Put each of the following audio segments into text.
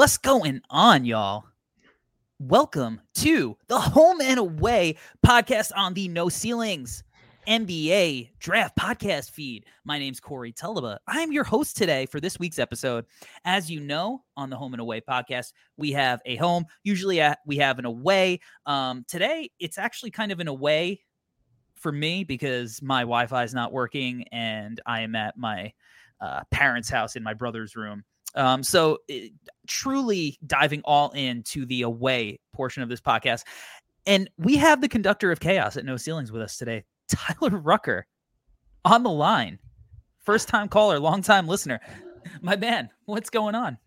What's going on, y'all? Welcome to the Home and Away podcast on the No Ceilings NBA Draft Podcast feed. My name's Corey Tulaba. I am your host today for this week's episode. As you know, on the Home and Away podcast, we have a home. Usually, we have an away. Um, today, it's actually kind of an away for me because my Wi-Fi is not working, and I am at my uh, parents' house in my brother's room. Um, so it, truly diving all into the away portion of this podcast. And we have the conductor of chaos at No Ceilings with us today, Tyler Rucker, on the line. First time caller, long time listener. My man, what's going on?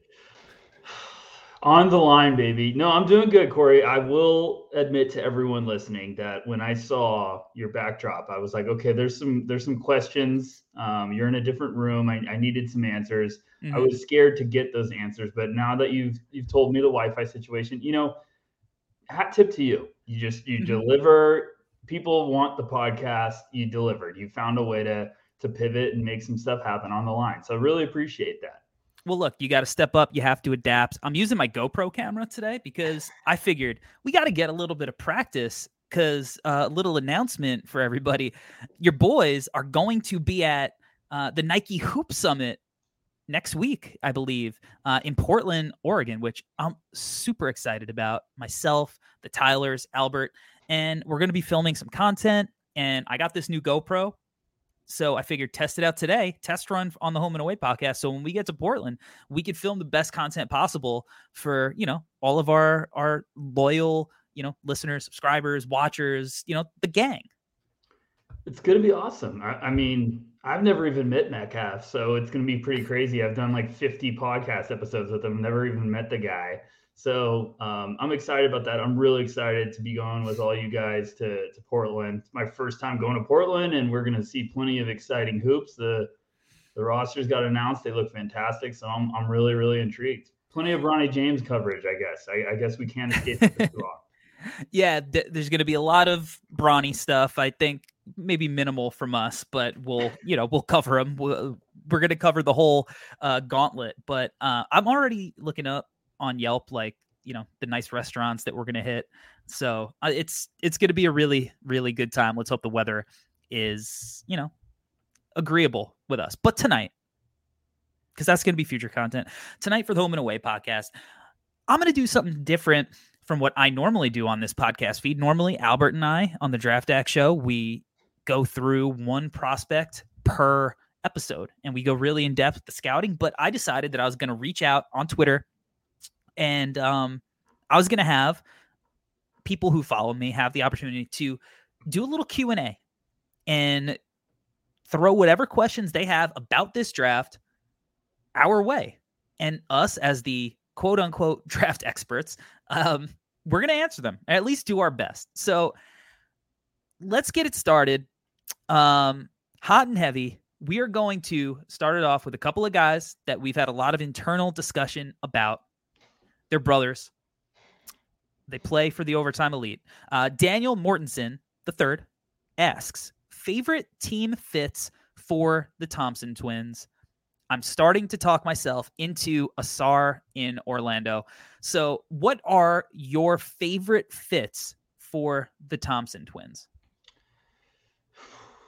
On the line, baby. No, I'm doing good, Corey. I will admit to everyone listening that when I saw your backdrop, I was like, okay, there's some there's some questions. Um, you're in a different room. I, I needed some answers. Mm-hmm. I was scared to get those answers, but now that you've you've told me the Wi-Fi situation, you know, hat tip to you. You just you mm-hmm. deliver. People want the podcast. You delivered. You found a way to to pivot and make some stuff happen on the line. So I really appreciate that. Well, look, you got to step up. You have to adapt. I'm using my GoPro camera today because I figured we got to get a little bit of practice. Because a uh, little announcement for everybody: your boys are going to be at uh, the Nike Hoop Summit next week, I believe, uh, in Portland, Oregon, which I'm super excited about. Myself, the Tylers, Albert, and we're going to be filming some content. And I got this new GoPro so I figured test it out today, test run on the Home and Away podcast. So when we get to Portland, we could film the best content possible for, you know, all of our our loyal, you know, listeners, subscribers, watchers, you know, the gang. It's to be awesome. I, I mean, I've never even met Metcalf, so it's to be pretty crazy. I've done like 50 podcast episodes with him, never even met the guy. So um, I'm excited about that. I'm really excited to be going with all you guys to, to Portland. It's my first time going to Portland, and we're going to see plenty of exciting hoops. The the rosters got announced; they look fantastic. So I'm I'm really really intrigued. Plenty of Bronny James coverage, I guess. I, I guess we can't escape it yeah, th- there's going to be a lot of Bronny stuff. I think maybe minimal from us, but we'll you know we'll cover them. We'll, we're going to cover the whole uh, gauntlet. But uh, I'm already looking up on Yelp, like you know the nice restaurants that we're gonna hit. So uh, it's it's gonna be a really really good time. Let's hope the weather is you know agreeable with us. But tonight, because that's gonna be future content tonight for the Home and Away podcast, I'm gonna do something different from what I normally do on this podcast feed. Normally, Albert and I on the Draft Act show, we go through one prospect per episode and we go really in depth with the scouting. But I decided that I was going to reach out on Twitter and um, I was gonna have people who follow me have the opportunity to do a little Q and A and throw whatever questions they have about this draft our way, and us as the quote unquote draft experts, um, we're gonna answer them at least do our best. So let's get it started. Um, hot and heavy. We are going to start it off with a couple of guys that we've had a lot of internal discussion about they're brothers. They play for the overtime elite. Uh, Daniel Mortensen, the third, asks favorite team fits for the Thompson twins. I'm starting to talk myself into Ausar in Orlando. So, what are your favorite fits for the Thompson twins?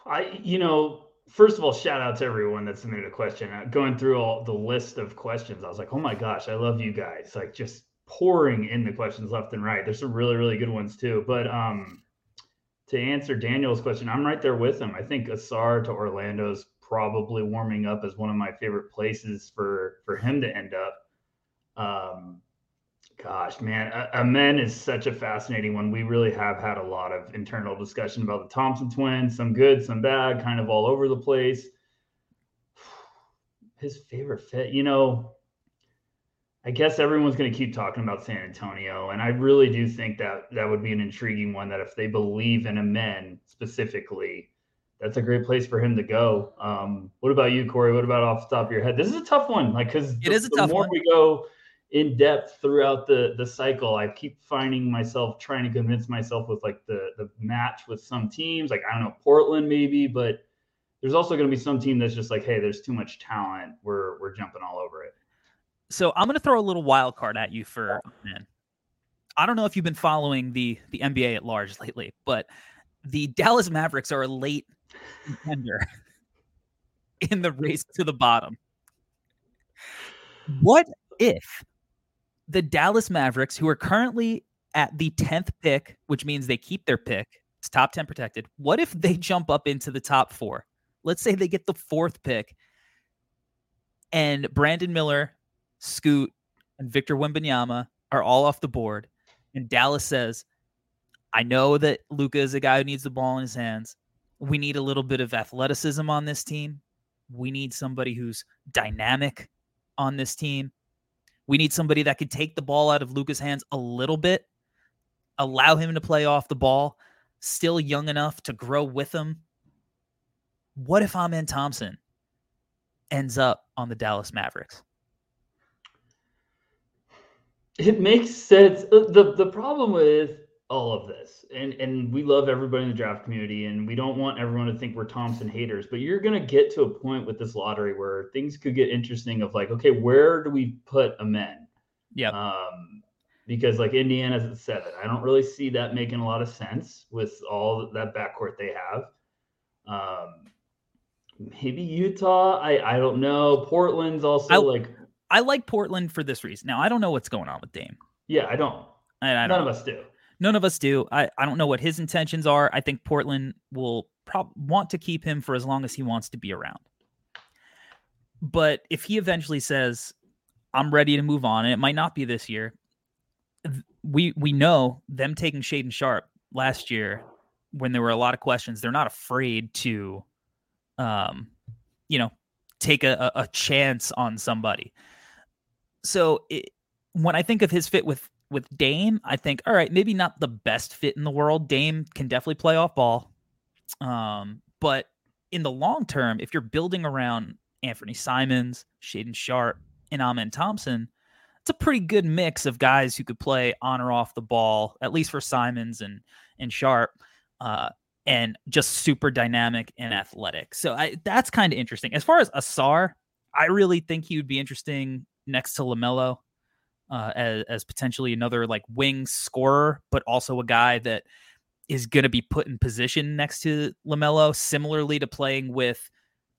I, you know, first of all, shout out to everyone that submitted a question. Uh, going through all the list of questions, I was like, oh my gosh, I love you guys. Like just pouring in the questions left and right. There's some really, really good ones too. But um, to answer Daniel's question, I'm right there with him. I think Ausar to Orlando is probably warming up as one of my favorite places for for him to end up. Um, gosh, man, Amen is such a fascinating one. We really have had a lot of internal discussion about the Thompson twins, some good, some bad, kind of all over the place. His favorite fit, you know, I guess everyone's going to keep talking about San Antonio, and I really do think that that would be an intriguing one. That if they believe in Amen specifically, that's a great place for him to go. Um, what about you, Corey? What about off the top of your head? This is a tough one, like because it the, is a the tough more one. we go in depth throughout the the cycle, I keep finding myself trying to convince myself with like the the match with some teams, like I don't know Portland maybe, but there's also going to be some team that's just like, hey, there's too much talent. We're we're jumping all over it. So I'm going to throw a little wild card at you for Amen. I don't know if you've been following the the NBA at large lately, but the Dallas Mavericks are a late contender in the race to the bottom. What if the Dallas Mavericks, who are currently at the 10th pick, which means they keep their pick, it's top 10 protected, what if they jump up into the top four? Let's say they get the fourth pick and Brandon Miller Scoot, and Victor Wembanyama are all off the board. And Dallas says, I know that Luka is a guy who needs the ball in his hands. We need a little bit of athleticism on this team. We need somebody who's dynamic on this team. We need somebody that could take the ball out of Luka's hands a little bit, allow him to play off the ball, still young enough to grow with him. What if Amen Thompson ends up on the Dallas Mavericks? It makes sense. Uh, the The problem with all of this, and and we love everybody in the draft community, and we don't want everyone to think we're Thompson haters, but you're gonna get to a point with this lottery where things could get interesting. Of like, okay, where do we put Amen? Yeah. Um, because like Indiana's at seven, I don't really see that making a lot of sense with all that backcourt they have. Um, maybe Utah. I I don't know. Portland's also I, like I like Portland for this reason. Now I don't know what's going on with Dame. Yeah, I don't. I, I don't. None of us do. None of us do. I, I don't know what his intentions are. I think Portland will prob- want to keep him for as long as he wants to be around. But if he eventually says, "I'm ready to move on," and it might not be this year, we we know them taking Shaedon Sharpe last year when there were a lot of questions. They're not afraid to, um, you know, take a, a chance on somebody so it, when I think of his fit with with Dame, I think, all right, maybe not the best fit in the world. Dame can definitely play off ball, um, but in the long term, if you're building around Anthony Simons, Shaedon Sharpe, and Amen Thompson, it's a pretty good mix of guys who could play on or off the ball, at least for Simons and and Sharpe, uh, and just super dynamic and athletic. So I, that's kind of interesting. As far as Ausar, I really think he would be interesting next to LaMelo uh, as, as potentially another like wing scorer, but also a guy that is going to be put in position next to LaMelo, similarly to playing with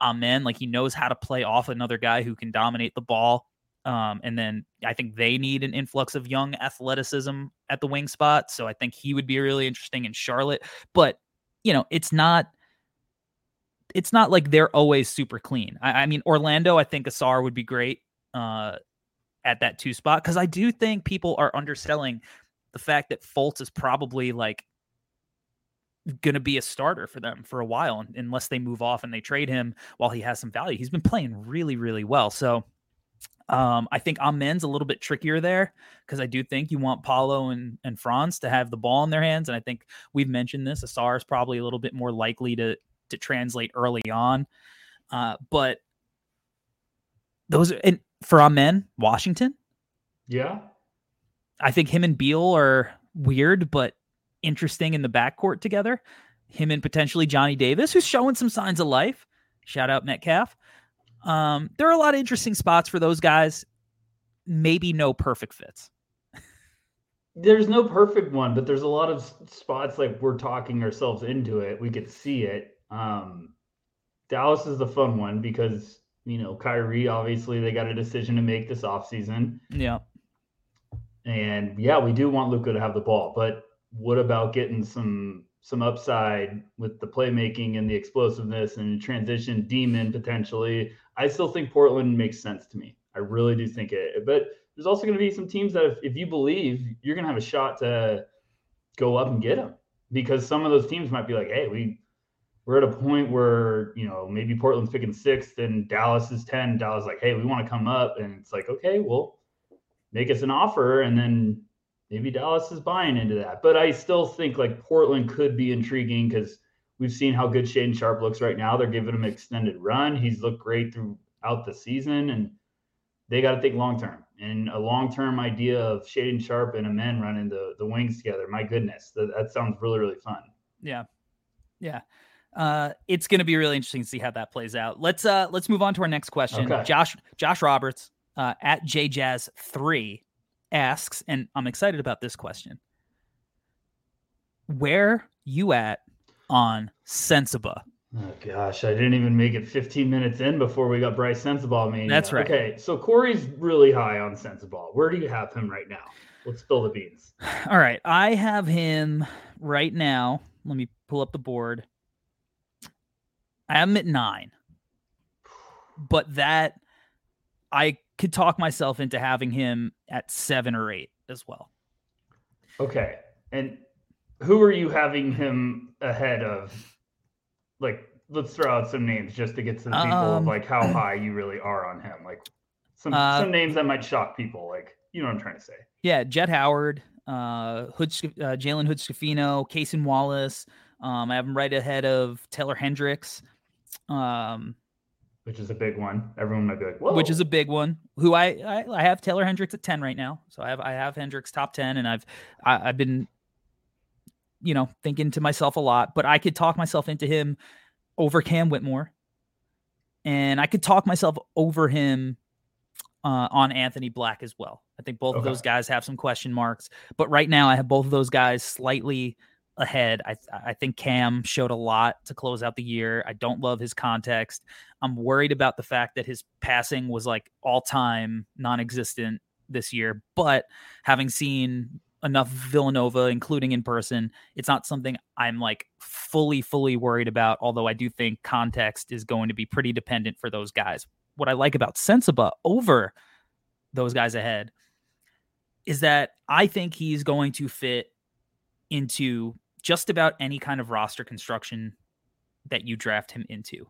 Amen. Like he knows how to play off another guy who can dominate the ball. Um, and then I think they need an influx of young athleticism at the wing spot. So I think he would be really interesting in Charlotte. But you know, it's not it's not like they're always super clean. I, I mean, Orlando, I think Ausar would be great uh, at that two spot because I do think people are underselling the fact that Fultz is probably like going to be a starter for them for a while unless they move off and they trade him while he has some value. He's been playing really, really well. So um, I think Amen's a little bit trickier there because I do think you want Paolo and, and Franz to have the ball in their hands. And I think we've mentioned this. Ausar is probably a little bit more likely to to translate early on. Uh, but those and for Amen, Washington. Yeah. I think him and Beal are weird, but interesting in the backcourt together. Him and potentially Johnny Davis, who's showing some signs of life. Shout out Metcalf. Um, there are a lot of interesting spots for those guys. Maybe no perfect fits. There's no perfect one, but there's a lot of spots like we're talking ourselves into it. We could see it. Um, Dallas is the fun one because you know, Kyrie, obviously, they got a decision to make this offseason. Yeah. And yeah, we do want Luka to have the ball, but what about getting some some upside with the playmaking and the explosiveness and transition demon potentially. I still think Portland makes sense to me. I really do think it. But there's also going to be some teams that if, if you believe, you're going to have a shot to go up and get them because some of those teams might be like, hey, we we're at a point where you know maybe Portland's picking sixth and Dallas is ten. Dallas is like, hey, we want to come up, and it's like, okay, well, make us an offer, and then maybe Dallas is buying into that. But I still think like Portland could be intriguing because we've seen how good Shaedon Sharpe looks right now. They're giving him an extended run. He's looked great throughout the season, and they got to think long term. And a long term idea of Shaedon Sharpe and Amen running the the wings together. My goodness, that, that sounds really really fun. Yeah, yeah. Uh, it's going to be really interesting to see how that plays out. Let's uh let's move on to our next question. Okay. Josh Josh Roberts uh, at JJazz three asks, and I'm excited about this question. Where you at on Sensabaugh? Oh gosh, I didn't even make it 15 minutes in before we got Bryce Sensabaugh. Me, that's right. Okay, so Corey's really high on Sensabaugh. Where do you have him right now? Let's spill the beans. All right, I have him right now. Let me pull up the board. I have him at nine, but that I could talk myself into having him at seven or eight as well. Okay, and who are you having him ahead of? Like, let's throw out some names just to get to the people um, of like how high you really are on him. Like some uh, some names that might shock people. Like, you know what I'm trying to say? Yeah, Jett Howard, uh, Hood, uh, Jalen Hood Schifino, Cason Wallace. Um, I have him right ahead of Taylor Hendricks. Um, which is a big one. Everyone might be like, Whoa. which is a big one. Who I, I, I have Taylor Hendricks at ten right now, so I have I have Hendricks top ten, and I've I, have i have been, you know, thinking to myself a lot, but I could talk myself into him over Cam Whitmore, and I could talk myself over him uh, on Anthony Black as well. I think both okay. of those guys have some question marks, but right now I have both of those guys slightly ahead. I I think Cam showed a lot to close out the year. I don't love his context. I'm worried about the fact that his passing was like all time non-existent this year. But having seen enough Villanova, including in person, it's not something I'm like fully fully worried about. Although I do think context is going to be pretty dependent for those guys. What I like about Sensabaugh over those guys ahead is that I think he's going to fit into just about any kind of roster construction that you draft him into.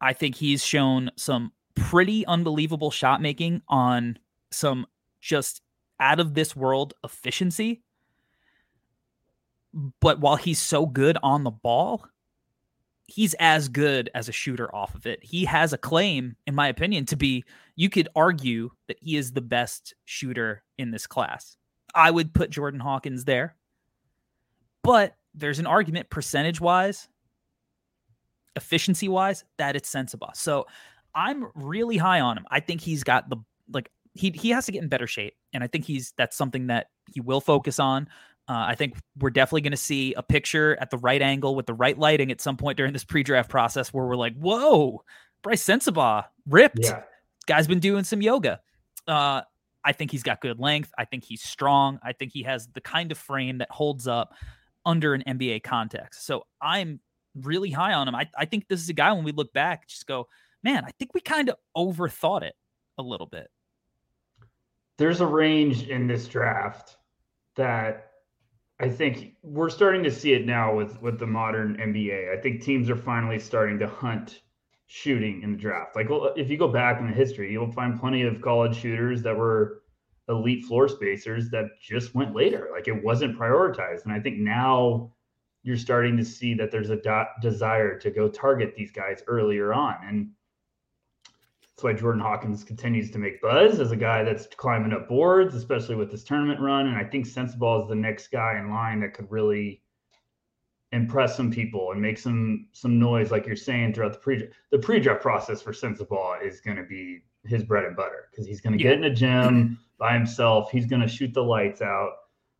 I think he's shown some pretty unbelievable shot making on some just out of this world efficiency. But while he's so good on the ball, he's as good as a shooter off of it. He has a claim, in my opinion, to be, you could argue that he is the best shooter in this class. I would put Jordan Hawkins there. But there's an argument percentage wise, efficiency wise, that it's Sensabaugh. So I'm really high on him. I think he's got the like he he has to get in better shape, and I think he's that's something that he will focus on. Uh, I think we're definitely going to see a picture at the right angle with the right lighting at some point during this pre-draft process where we're like, "Whoa, Bryce Sensabaugh ripped." Yeah. Guy's been doing some yoga. Uh, I think he's got good length. I think he's strong. I think he has the kind of frame that holds up under an NBA context. So I'm really high on him. I, I think this is a guy when we look back, just go, man, I think we kind of overthought it a little bit. There's a range in this draft that I think we're starting to see it now with with the modern NBA. I think teams are finally starting to hunt shooting in the draft. Like if you go back in the history, you'll find plenty of college shooters that were elite floor spacers that just went later. Like it wasn't prioritized. And I think now you're starting to see that there's a do- desire to go target these guys earlier on. And that's why Jordan Hawkins continues to make buzz as a guy that's climbing up boards, especially with this tournament run. And I think Sensabaugh is the next guy in line that could really impress some people and make some some noise, like you're saying throughout the pre the pre-draft process for Sensabaugh is going to be his bread and butter because he's going to yeah. get in a gym by himself. He's going to shoot the lights out.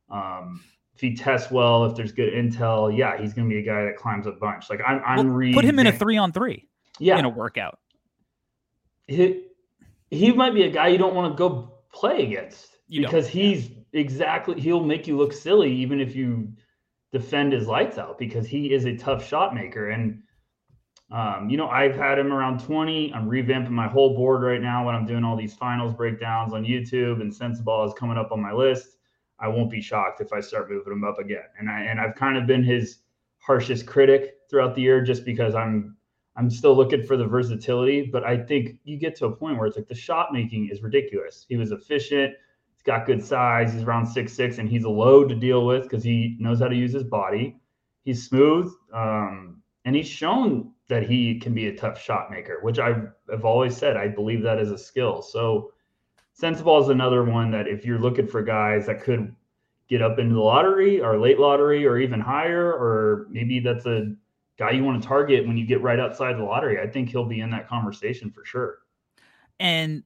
Um, if he tests well, if there's good intel, yeah, he's going to be a guy that climbs a bunch. Like I'm, I'm well, reading. Put him in a three on three. Yeah, in a workout. He he might be a guy you don't want to go play against you because he's yeah. exactly he'll make you look silly even if you defend his lights out because he is a tough shot maker. And um, you know, I've had him around 20. I'm revamping my whole board right now when I'm doing all these finals breakdowns on YouTube, and Sensabaugh is coming up on my list. I won't be shocked if I start moving him up again. And I and I've kind of been his harshest critic throughout the year just because I'm I'm still looking for the versatility, but I think you get to a point where it's like the shot making is ridiculous. He was efficient, he's got good size, he's around six six, and he's a load to deal with because he knows how to use his body. He's smooth, um, and he's shown that he can be a tough shot maker, which I have always said I believe that is a skill. So Sensabaugh is another one that if you're looking for guys that could get up into the lottery or late lottery or even higher, or maybe that's a guy you want to target when you get right outside the lottery, I think he'll be in that conversation for sure. And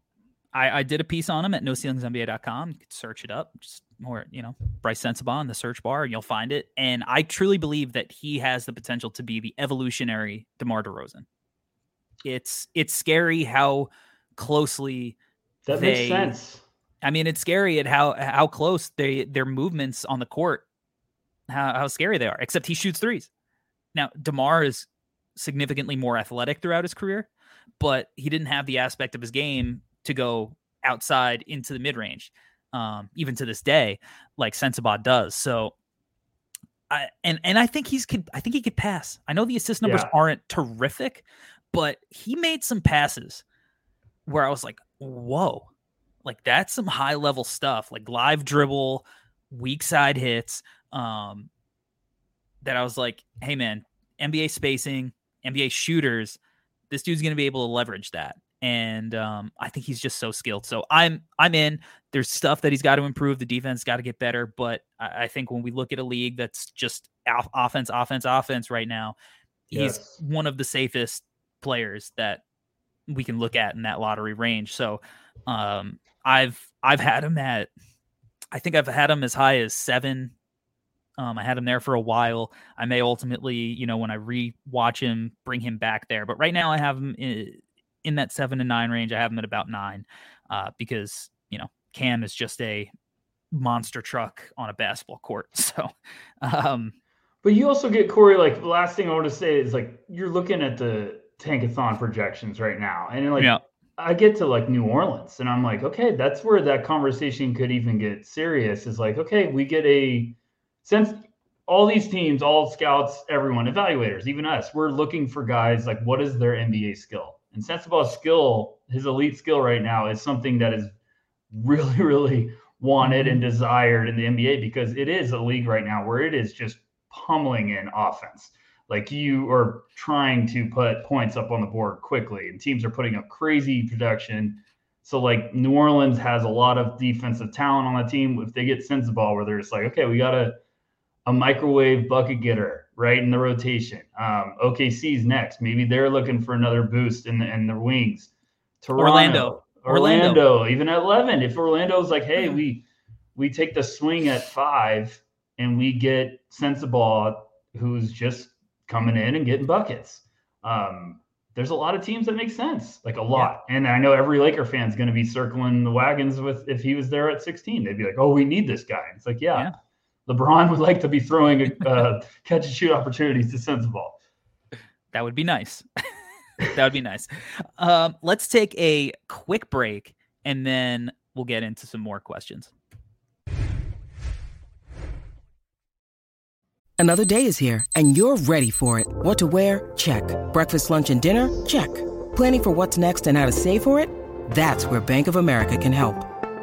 I, I did a piece on him at noceilingsnba.com. You could search it up, just more, you know, Bryce Sensabaugh in the search bar, and you'll find it. And I truly believe that he has the potential to be the evolutionary DeMar DeRozan. It's it's scary how closely that they, makes sense. I mean, it's scary at how how close they their movements on the court, how how scary they are. Except he shoots threes. Now Demar is significantly more athletic throughout his career, but he didn't have the aspect of his game to go outside into the mid range, um, even to this day, like Sensabaugh does. So. I, and and I think he's could I think he could pass. I know the assist numbers yeah. aren't terrific, but he made some passes where I was like, "Whoa, like that's some high level stuff, like live dribble, weak side hits. Um, that I was like, hey man, NBA spacing, NBA shooters, this dude's gonna be able to leverage that. And um, I think he's just so skilled. So I'm I'm in. There's stuff that he's got to improve. The defense got to get better. But I, I, think when we look at a league that's just off- offense, offense, offense right now, he's one of the safest players that we can look at in that lottery range. So um, I've I've had him at I think I've had him as high as seven. Um, I had him there for a while. I may ultimately, you know, when I re-watch him, bring him back there. But right now, I have him in, in that seven to nine range. I have him at about nine uh, because you know Cam is just a monster truck on a basketball court. So, um, but you also get Corey. Like the last thing I want to say is like you're looking at the tankathon projections right now, and like yeah. I get to like New Orleans and I'm like, okay, that's where that conversation could even get serious. Is like, okay, we get a since all these teams, all scouts, everyone, evaluators, even us, we're looking for guys like what is their NBA skill? And skill, his elite skill right now is something that is really, really wanted and desired in the NBA because it is a league right now where it is just pummeling in offense. Like you are trying to put points up on the board quickly and teams are putting up crazy production. So like new orleans has a lot of defensive talent on the team. If they get Sensabaugh where they're just like okay we got a, a microwave bucket getter right in the rotation um, okc's next maybe they're looking for another boost in, the, in their wings Toronto, orlando orlando orlando even at 11 if orlando's like hey we we take the swing at five and we get Sensabaugh who's just coming in and getting buckets. Um, there's a lot of teams that make sense, like a lot. Yeah. And I know every Laker fan's going to be circling the wagons with if he was there at 16, they'd be like, "Oh, we need this guy." It's like, yeah, yeah. LeBron would like to be throwing a uh, catch and shoot opportunities to Sensabaugh. That would be nice. that would be nice. Um, let's take a quick break and then we'll get into some more questions. Another day is here, and you're ready for it. What to wear? Check. Breakfast, lunch, and dinner? Check. Planning for what's next and how to save for it? That's where Bank of America can help.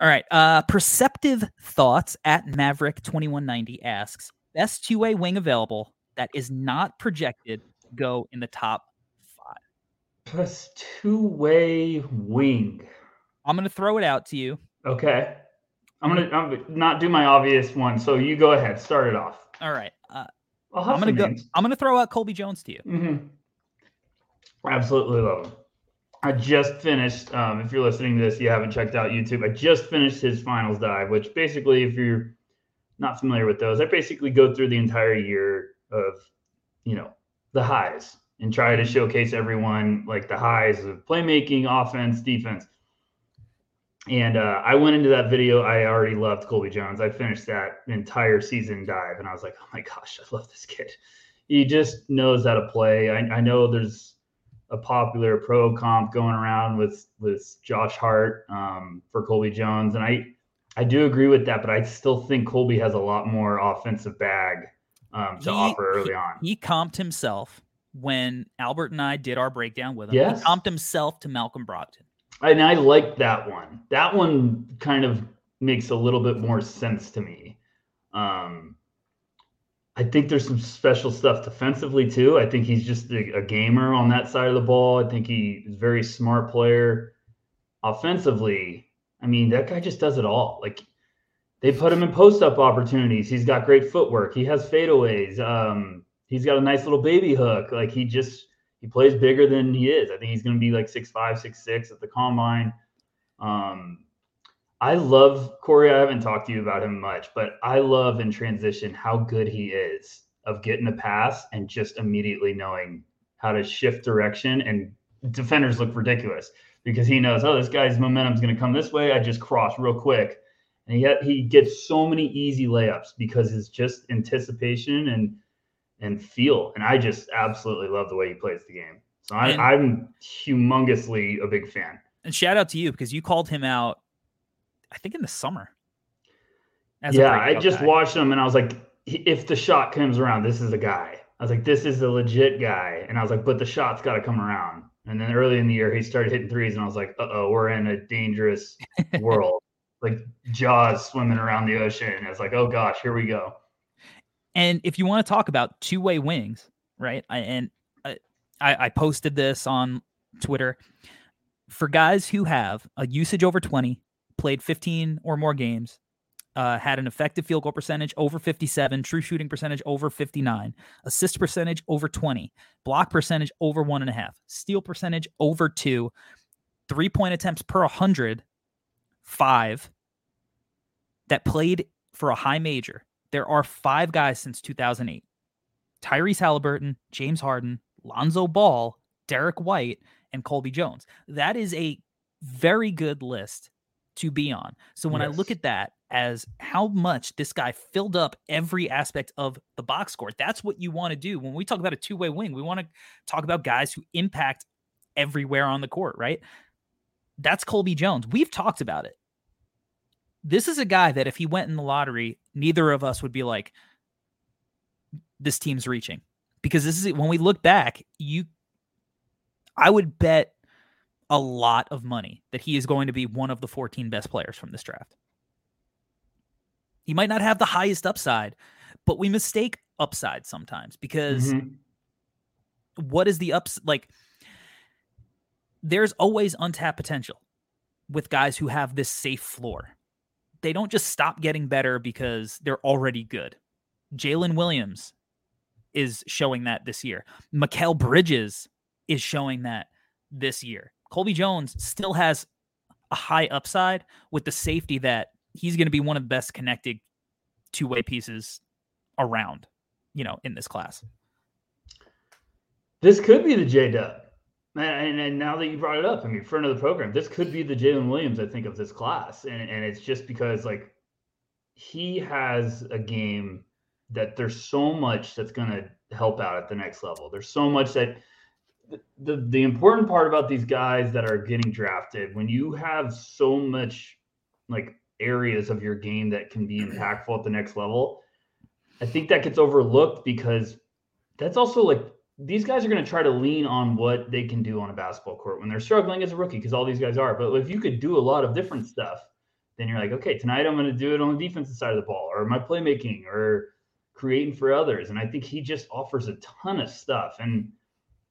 All right. Uh, Perceptive Thoughts at Maverick 2190 asks best two way wing available that is not projected to go in the top five. Best two way wing. I'm going to throw it out to you. Okay. I'm going to not do my obvious one. So you go ahead. Start it off. All right. Uh, I'm going to go. I'm going to throw out Colby Jones to you. Mm-hmm. Absolutely love him. I just finished. Um, if you're listening to this, you haven't checked out YouTube. I just finished his finals dive, which basically, if you're not familiar with those, I basically go through the entire year of, you know, the highs and try to showcase everyone like the highs of playmaking, offense, defense. And uh, I went into that video. I already loved Colby Jones. I finished that entire season dive, and I was like, "Oh my gosh, I love this kid. He just knows how to play." I, I know there's a popular pro comp going around with with Josh Hart um, for Colby Jones, and I I do agree with that, but I still think Colby has a lot more offensive bag um, to he, offer early on. He comped himself when Albert and I did our breakdown with him. Yes. He comped himself to Malcolm Brogdon. And I like that one. That one kind of makes a little bit more sense to me. Um, I think there's some special stuff defensively too. I think he's just a, a, gamer on that side of the ball. I think he is a very smart player. Offensively, I mean, that guy just does it all. Like they put him in post up opportunities. He's got great footwork. He has fadeaways. Um, he's got a nice little baby hook. Like he just he plays bigger than he is. I think he's going to be like six five, six six at the combine. Um, I love Corey. I haven't talked to you about him much, but I love in transition how good he is of getting a pass and just immediately knowing how to shift direction. And defenders look ridiculous because he knows, oh, this guy's momentum is going to come this way. I just cross real quick. And yet he gets so many easy layups because it's just anticipation and and feel. And I just absolutely love the way he plays the game. So I, and, I'm humongously a big fan. And shout out to you because you called him out I think in the summer. yeah, I just guy. watched him and I was like, if the shot comes around, this is a guy. I was like, this is a legit guy. And I was like, but the shot's got to come around. And then early in the year, he started hitting threes, and I was like, uh oh, we're in a dangerous world. Like Jaws swimming around the ocean. And was like, oh gosh, here we go. And if you want to talk about two way wings, right? I, and I, I posted this on Twitter for guys who have a usage over 20, played 15 or more games, uh, had an effective field goal percentage over 57, true shooting percentage over 59, assist percentage over 20, block percentage over one and a half, steal percentage over two, three point attempts per 100, five that played for a high major. There are five guys since 2008 Tyrese Haliburton, James Harden, Lonzo Ball, Derrick White, and Colby Jones. That is a very good list to be on. So when yes. I look at that as how much this guy filled up every aspect of the box score, that's what you want to do. When we talk about a two way wing, we want to talk about guys who impact everywhere on the court, right? That's Colby Jones. We've talked about it. This is a guy that if he went in the lottery, neither of us would be like, this team's reaching. Because this is when we look back, you I would bet a lot of money that he is going to be one of the 14 best players from this draft. He might not have the highest upside, but we mistake upside sometimes because mm-hmm. what is the ups like there's always untapped potential with guys who have this safe floor. They don't just stop getting better because they're already good. Jalen Williams is showing that this year. Mikal Bridges is showing that this year. Colby Jones still has a high upside with the safety that he's going to be one of the best connected two way pieces around, you know, in this class. This could be the J Dub. And, and, now that you brought it up, I mean, friend of the program, this could be the Jalen Williams, I think, of this class. And, and it's just because, like, he has a game that there's so much that's going to help out at the next level. There's so much that the the important part about these guys that are getting drafted when you have so much like areas of your game that can be mm-hmm. impactful at the next level i think that gets overlooked because that's also like these guys are going to try to lean on what they can do on a basketball court when they're struggling as a rookie, because all these guys are. But if you could do a lot of different stuff, then you're like, okay, tonight I'm going to do it on the defensive side of the ball, or my playmaking, or creating for others. And I think he just offers a ton of stuff. And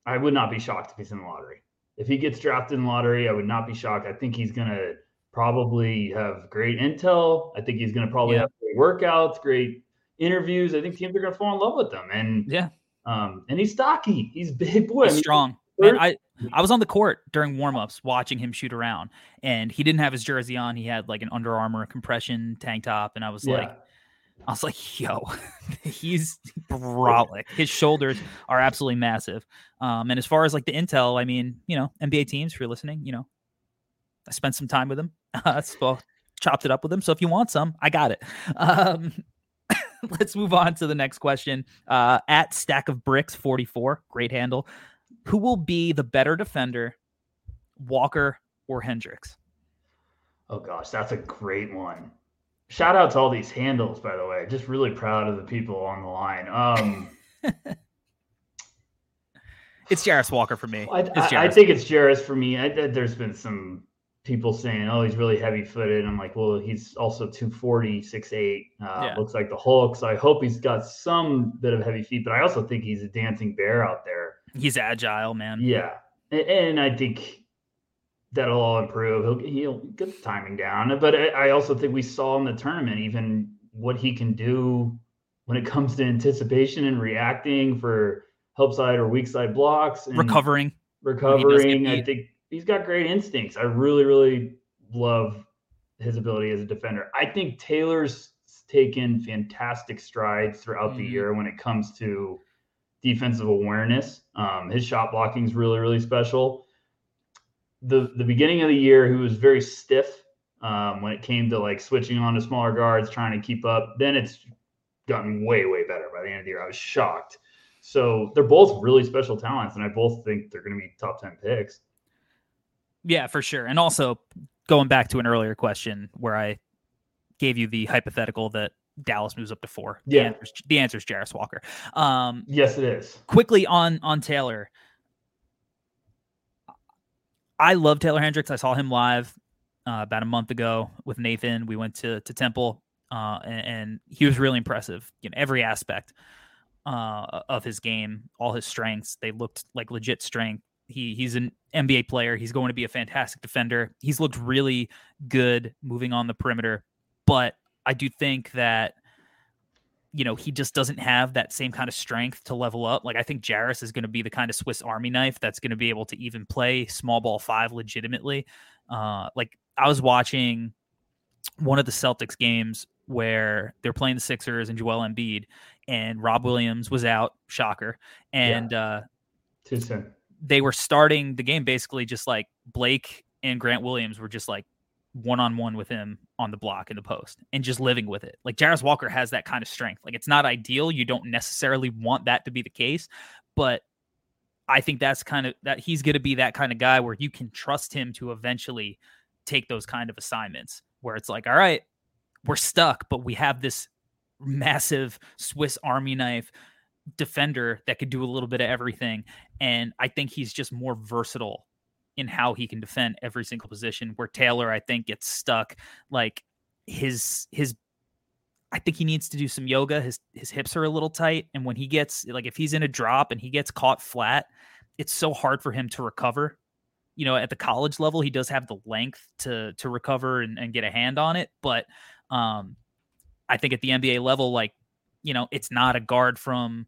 I would not be shocked if he's in the lottery. If he gets drafted in the lottery, I would not be shocked. I think he's going to probably have great intel. I think he's going to probably yeah. have great workouts, great interviews. I think teams are going to fall in love with him. And yeah, um, and he's stocky. He's big boy. He's I mean, strong. Man, I I was on the court during warmups watching him shoot around, and he didn't have his jersey on. He had like an Under Armour compression tank top, and I was yeah. like, I was like, yo, he's brolic. His shoulders are absolutely massive. Um, and as far as like the intel, I mean, you know, NBA teams, if you're listening, you know, I spent some time with him. Uh, so chopped it up with him. So if you want some, I got it. Um, let's move on to the next question. Uh, at Stack of Bricks 44, great handle. Who will be the better defender, Walker or Hendricks? Oh gosh, that's a great one. Shout out to all these handles, by the way. Just really proud of the people on the line. Um, it's Jarace Walker for me. I, I, I, think it's Jarace for me. I, there's been some people saying, "Oh, he's really heavy footed." I'm like, well, he's also 240, 6'8". Uh, yeah. Looks like the Hulk. So I hope he's got some bit of heavy feet, but I also think he's a dancing bear out there. He's agile, man. Yeah, and, and I think that'll all improve. He'll he'll get the timing down. But I, I also think we saw in the tournament even what he can do when it comes to anticipation and reacting for help side or weak side blocks and recovering. Recovering. I think he's got great instincts. I really, really love his ability as a defender. I think Taylor's taken fantastic strides throughout mm-hmm. the year when it comes to defensive awareness. Um, his shot blocking is really, really special the the beginning of the year, he was very stiff um, when it came to like switching on to smaller guards, trying to keep up. Then it's gotten way way better by the end of the year. I was shocked. So they're both really special talents, and I both think they're going to be top ten picks. Yeah, for sure. And also going back to an earlier question where I gave you the hypothetical that Dallas moves up to four. Yeah. The answer is, the answer is Jarace Walker. Um, yes, it is. Quickly on on Taylor. I love Taylor Hendricks. I saw him live uh, about a month ago with Nathan. We went to to Temple, uh, and, and, he was really impressive. Know, every aspect uh, of his game, all his strengths, they looked like legit strength. He he's an NBA player. He's going to be a fantastic defender. He's looked really good moving on the perimeter, but I do think that you know, he just doesn't have that same kind of strength to level up. Like I think Jarace is going to be the kind of Swiss Army knife that's going to be able to even play small ball five legitimately. Uh, like I was watching one of the Celtics games where they're playing the Sixers and Joel Embiid, and Rob Williams was out, shocker, and yeah. uh, too soon. They were starting the game basically just like Blake and Grant Williams were just like one on one with him on the block in the post and just living with it. Like Jarace Walker has that kind of strength. Like it's not ideal. You don't necessarily want that to be the case, but I think that's kind of that he's going to be that kind of guy where you can trust him to eventually take those kind of assignments where it's like, all right, we're stuck, but we have this massive Swiss Army knife defender that could do a little bit of everything. And I think he's just more versatile in how he can defend every single position. Where Taylor, I think, gets stuck. Like his his, I think he needs to do some yoga. His his hips are a little tight, and when he gets like if he's in a drop and he gets caught flat, it's so hard for him to recover. You know, at the college level, he does have the length to to recover and, and get a hand on it, but um, I think at the NBA level, like you know, it's not a guard from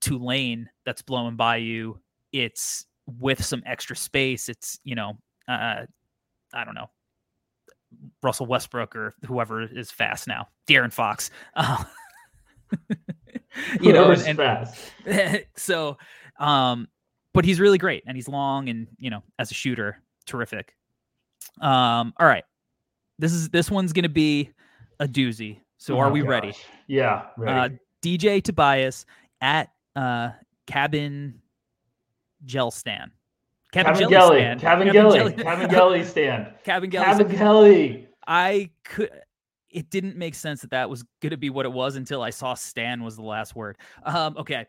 Tulane that's blowing by you. It's with some extra space, it's you know, uh, I don't know, Russell Westbrook or whoever is fast now, De'Aaron Fox. Uh, you know, and, so, um, but he's really great and he's long and you know, as a shooter, terrific. Um, all right, this is this one's gonna be a doozy. So, oh are we gosh. ready? Yeah, ready. Uh, DJ Tobias at uh, Cabin Gel Stan. Kevin, Kevin Gelly. Stand. Kevin, Kevin Gelly. Kevin Gelly stand. Kevin Gelly. Kevin Gelly. I could. It didn't make sense that that was going to be what it was until I saw Stan was the last word. Um, okay.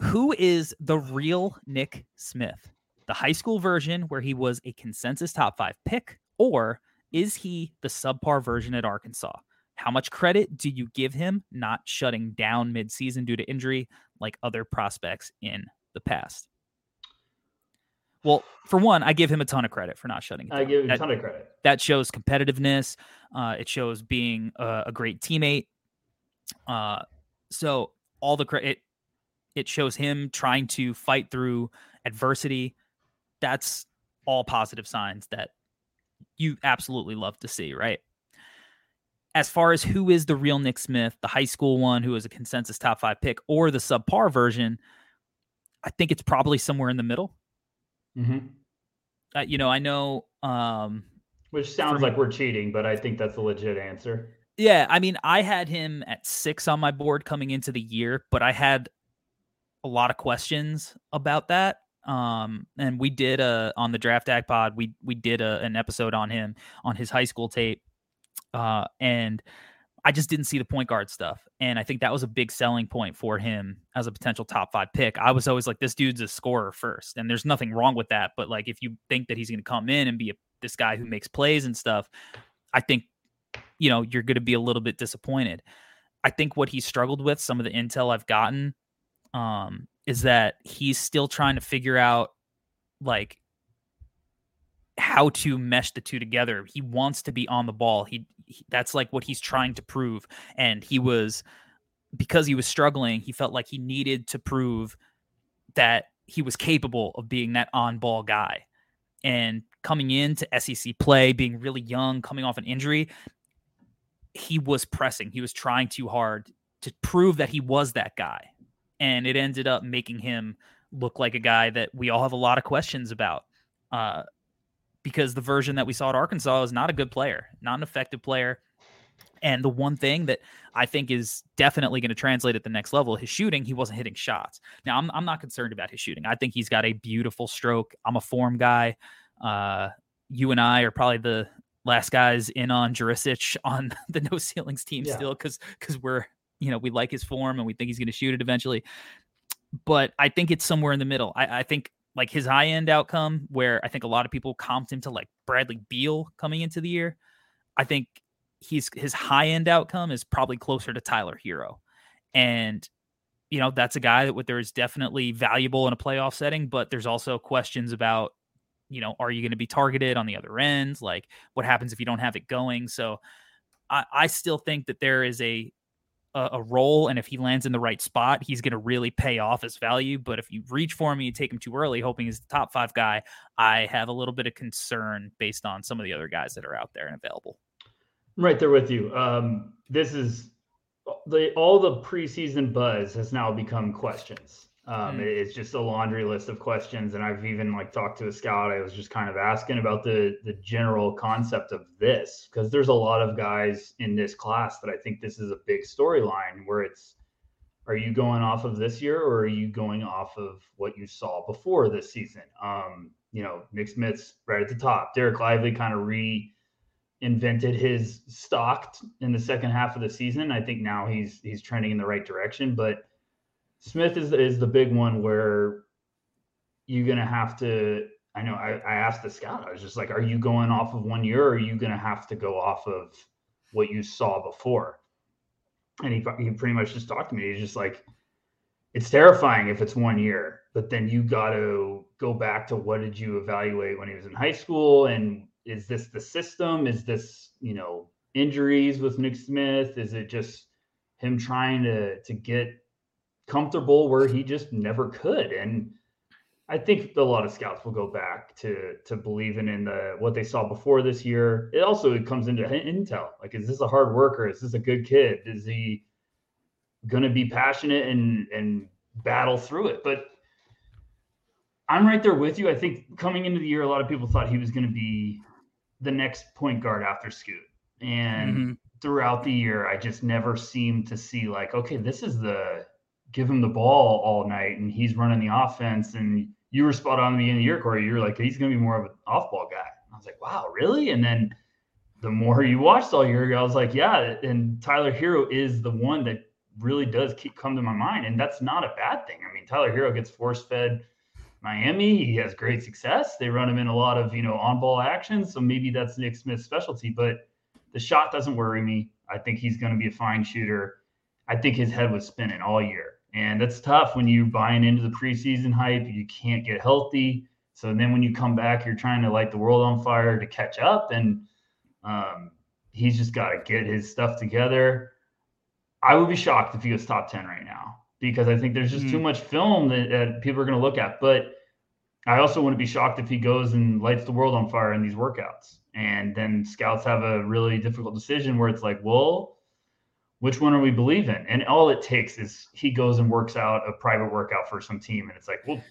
Who is the real Nick Smith? The high school version where he was a consensus top five pick, or is he the subpar version at Arkansas? How much credit do you give him not shutting down midseason due to injury like other prospects in the past? Well, for one, I give him a ton of credit for not shutting it I give him a That- ton of credit. that shows competitiveness. Uh, it shows being a, a great teammate. Uh, so all the credit, it shows him trying to fight through adversity. That's all positive signs that you absolutely love to see, right? As far as who is the real Nick Smith, the high school one who is a consensus top five pick, or the subpar version, I think it's probably somewhere in the middle. Hmm Uh, you know, I know um, Which sounds like we're cheating, but I think that's a legit answer. Yeah, I mean, I had him at six on my board coming into the year, but I had a lot of questions about that. Um, and we did a on the draft act pod, we we did a, an episode on him on his high school tape. Uh, and I just didn't see the point guard stuff. And I think that was a big selling point for him as a potential top five pick. I was always like, this dude's a scorer first. And there's nothing wrong with that. But like, if you think that he's going to come in and be a, this guy who makes plays and stuff, I think, you know, you're going to be a little bit disappointed. I think what he struggled with, some of the intel I've gotten, um, is that he's still trying to figure out like how to mesh the two together. He wants to be on the ball. He, he that's like what he's trying to prove. And he was because he was struggling, he felt like he needed to prove that he was capable of being that on-ball guy. And coming into SEC play, being really young, coming off an injury, he was pressing. He was trying too hard to prove that he was that guy. And it ended up making him look like a guy that we all have a lot of questions about. Uh, because the version that we saw at Arkansas is not a good player, not an effective player. And the one thing that I think is definitely going to translate at the next level, his shooting, he wasn't hitting shots. Now, I'm, I'm not concerned about his shooting. I think he's got a beautiful stroke. I'm a form guy. Uh, you and I are probably the last guys in on Jurisic on the no ceilings team Yeah. still because because we're you know we like his form and we think he's going to shoot it eventually. But I think it's somewhere in the middle. I, I think like his high end outcome, where I think a lot of people comped him to like Bradley Beal coming into the year. I think he's his high end outcome is probably closer to Tyler Herro, and you know that's a guy that there is definitely valuable in a playoff setting, but there's also questions about you know are you going to be targeted on the other end? Like what happens if you don't have it going? So I, I still think that there is a a, a role, and if he lands in the right spot, he's going to really pay off his value. But if you reach for him and you take him too early, hoping he's the top five guy, I have a little bit of concern based on some of the other guys that are out there and available. I'm right there with you. Um, this is the all the preseason buzz has now become questions. Um, Mm. it- It's just a laundry list of questions, and I've even like talked to a scout. I was just kind of asking about the the general concept of this because there's a lot of guys in this class that I think this is a big storyline where it's are you going off of this year or are you going off of what you saw before this season? Um, you know, Nick Smith's right at the top. Dereck Lively kind of re invented his stock in the second half of the season. I think now he's he's trending in the right direction, but Smith is is the big one where you're gonna have to. I know I, I asked the scout. I was just like, "Are you going off of one year, or are you gonna have to go off of what you saw before?" And he he pretty much just talked to me. He's just like, "It's terrifying if it's one year, but then you got to go back to what did you evaluate when he was in high school, and is this the system? Is this you know injuries with Nick Smith? Is it just him trying to to get comfortable where he just never could. And I think a lot of scouts will go back to to believing in the what they saw before this year. It also it comes into intel. Like, is this a hard worker? Is this a good kid? Is he going to be passionate and and battle through it? But I'm right there with you. I think coming into the year, a lot of people thought he was going to be the next point guard after Scoot, and Mhm. throughout the year, I just never seemed to see like, okay, this is the give him the ball all night and he's running the offense. And you were spot on at the beginning of the year, Corey. You're like, he's going to be more of an off ball guy. I was like, wow, really? And then the more you watched all year, I was like, yeah. And Tyler Herro is the one that really does keep come to my mind, and that's not a bad thing. I mean, Tyler Herro gets force fed Miami. He has great success. They run him in a lot of you know on ball action, so maybe that's Nick Smith's specialty. But the shot doesn't worry me. I think he's going to be a fine shooter. I think his head was spinning all year, and that's tough when you're buying into the preseason hype. You can't get healthy, so then when you come back, you're trying to light the world on fire to catch up, and um, he's just got to get his stuff together. I would be shocked if he was top 10 right now because I think there's just mm-hmm. too much film that, that people are going to look at. But I also wouldn't be shocked if he goes and lights the world on fire in these workouts. And then scouts have a really difficult decision where it's like, well, which one are we believing? And all it takes is he goes and works out a private workout for some team. And it's like, well,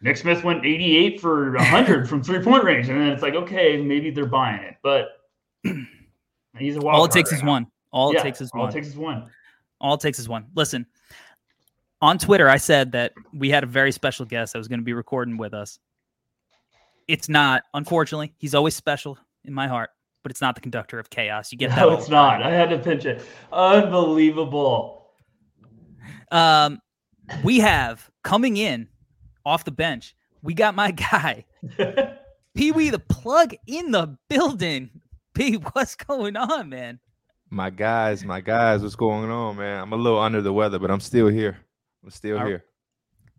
Nick Smith went 88 for 100 from three point range. And then it's like, okay, maybe they're buying it. But he's a wild All it takes right is now. one. All yeah, it takes is all one. All it takes is one. All it takes is one. Listen, on Twitter, I said that we had a very special guest that was going to be recording with us. It's not, unfortunately. He's always special in my heart, but it's not the conductor of chaos. You get that? No, it's not. I had to pinch it. Unbelievable. Um, we have coming in off the bench. We got my guy, Pee Wee the plug in the building. Pee, what's going on, man? My guys, my guys, what's going on, man? I'm a little under the weather, but I'm still here. I'm still here.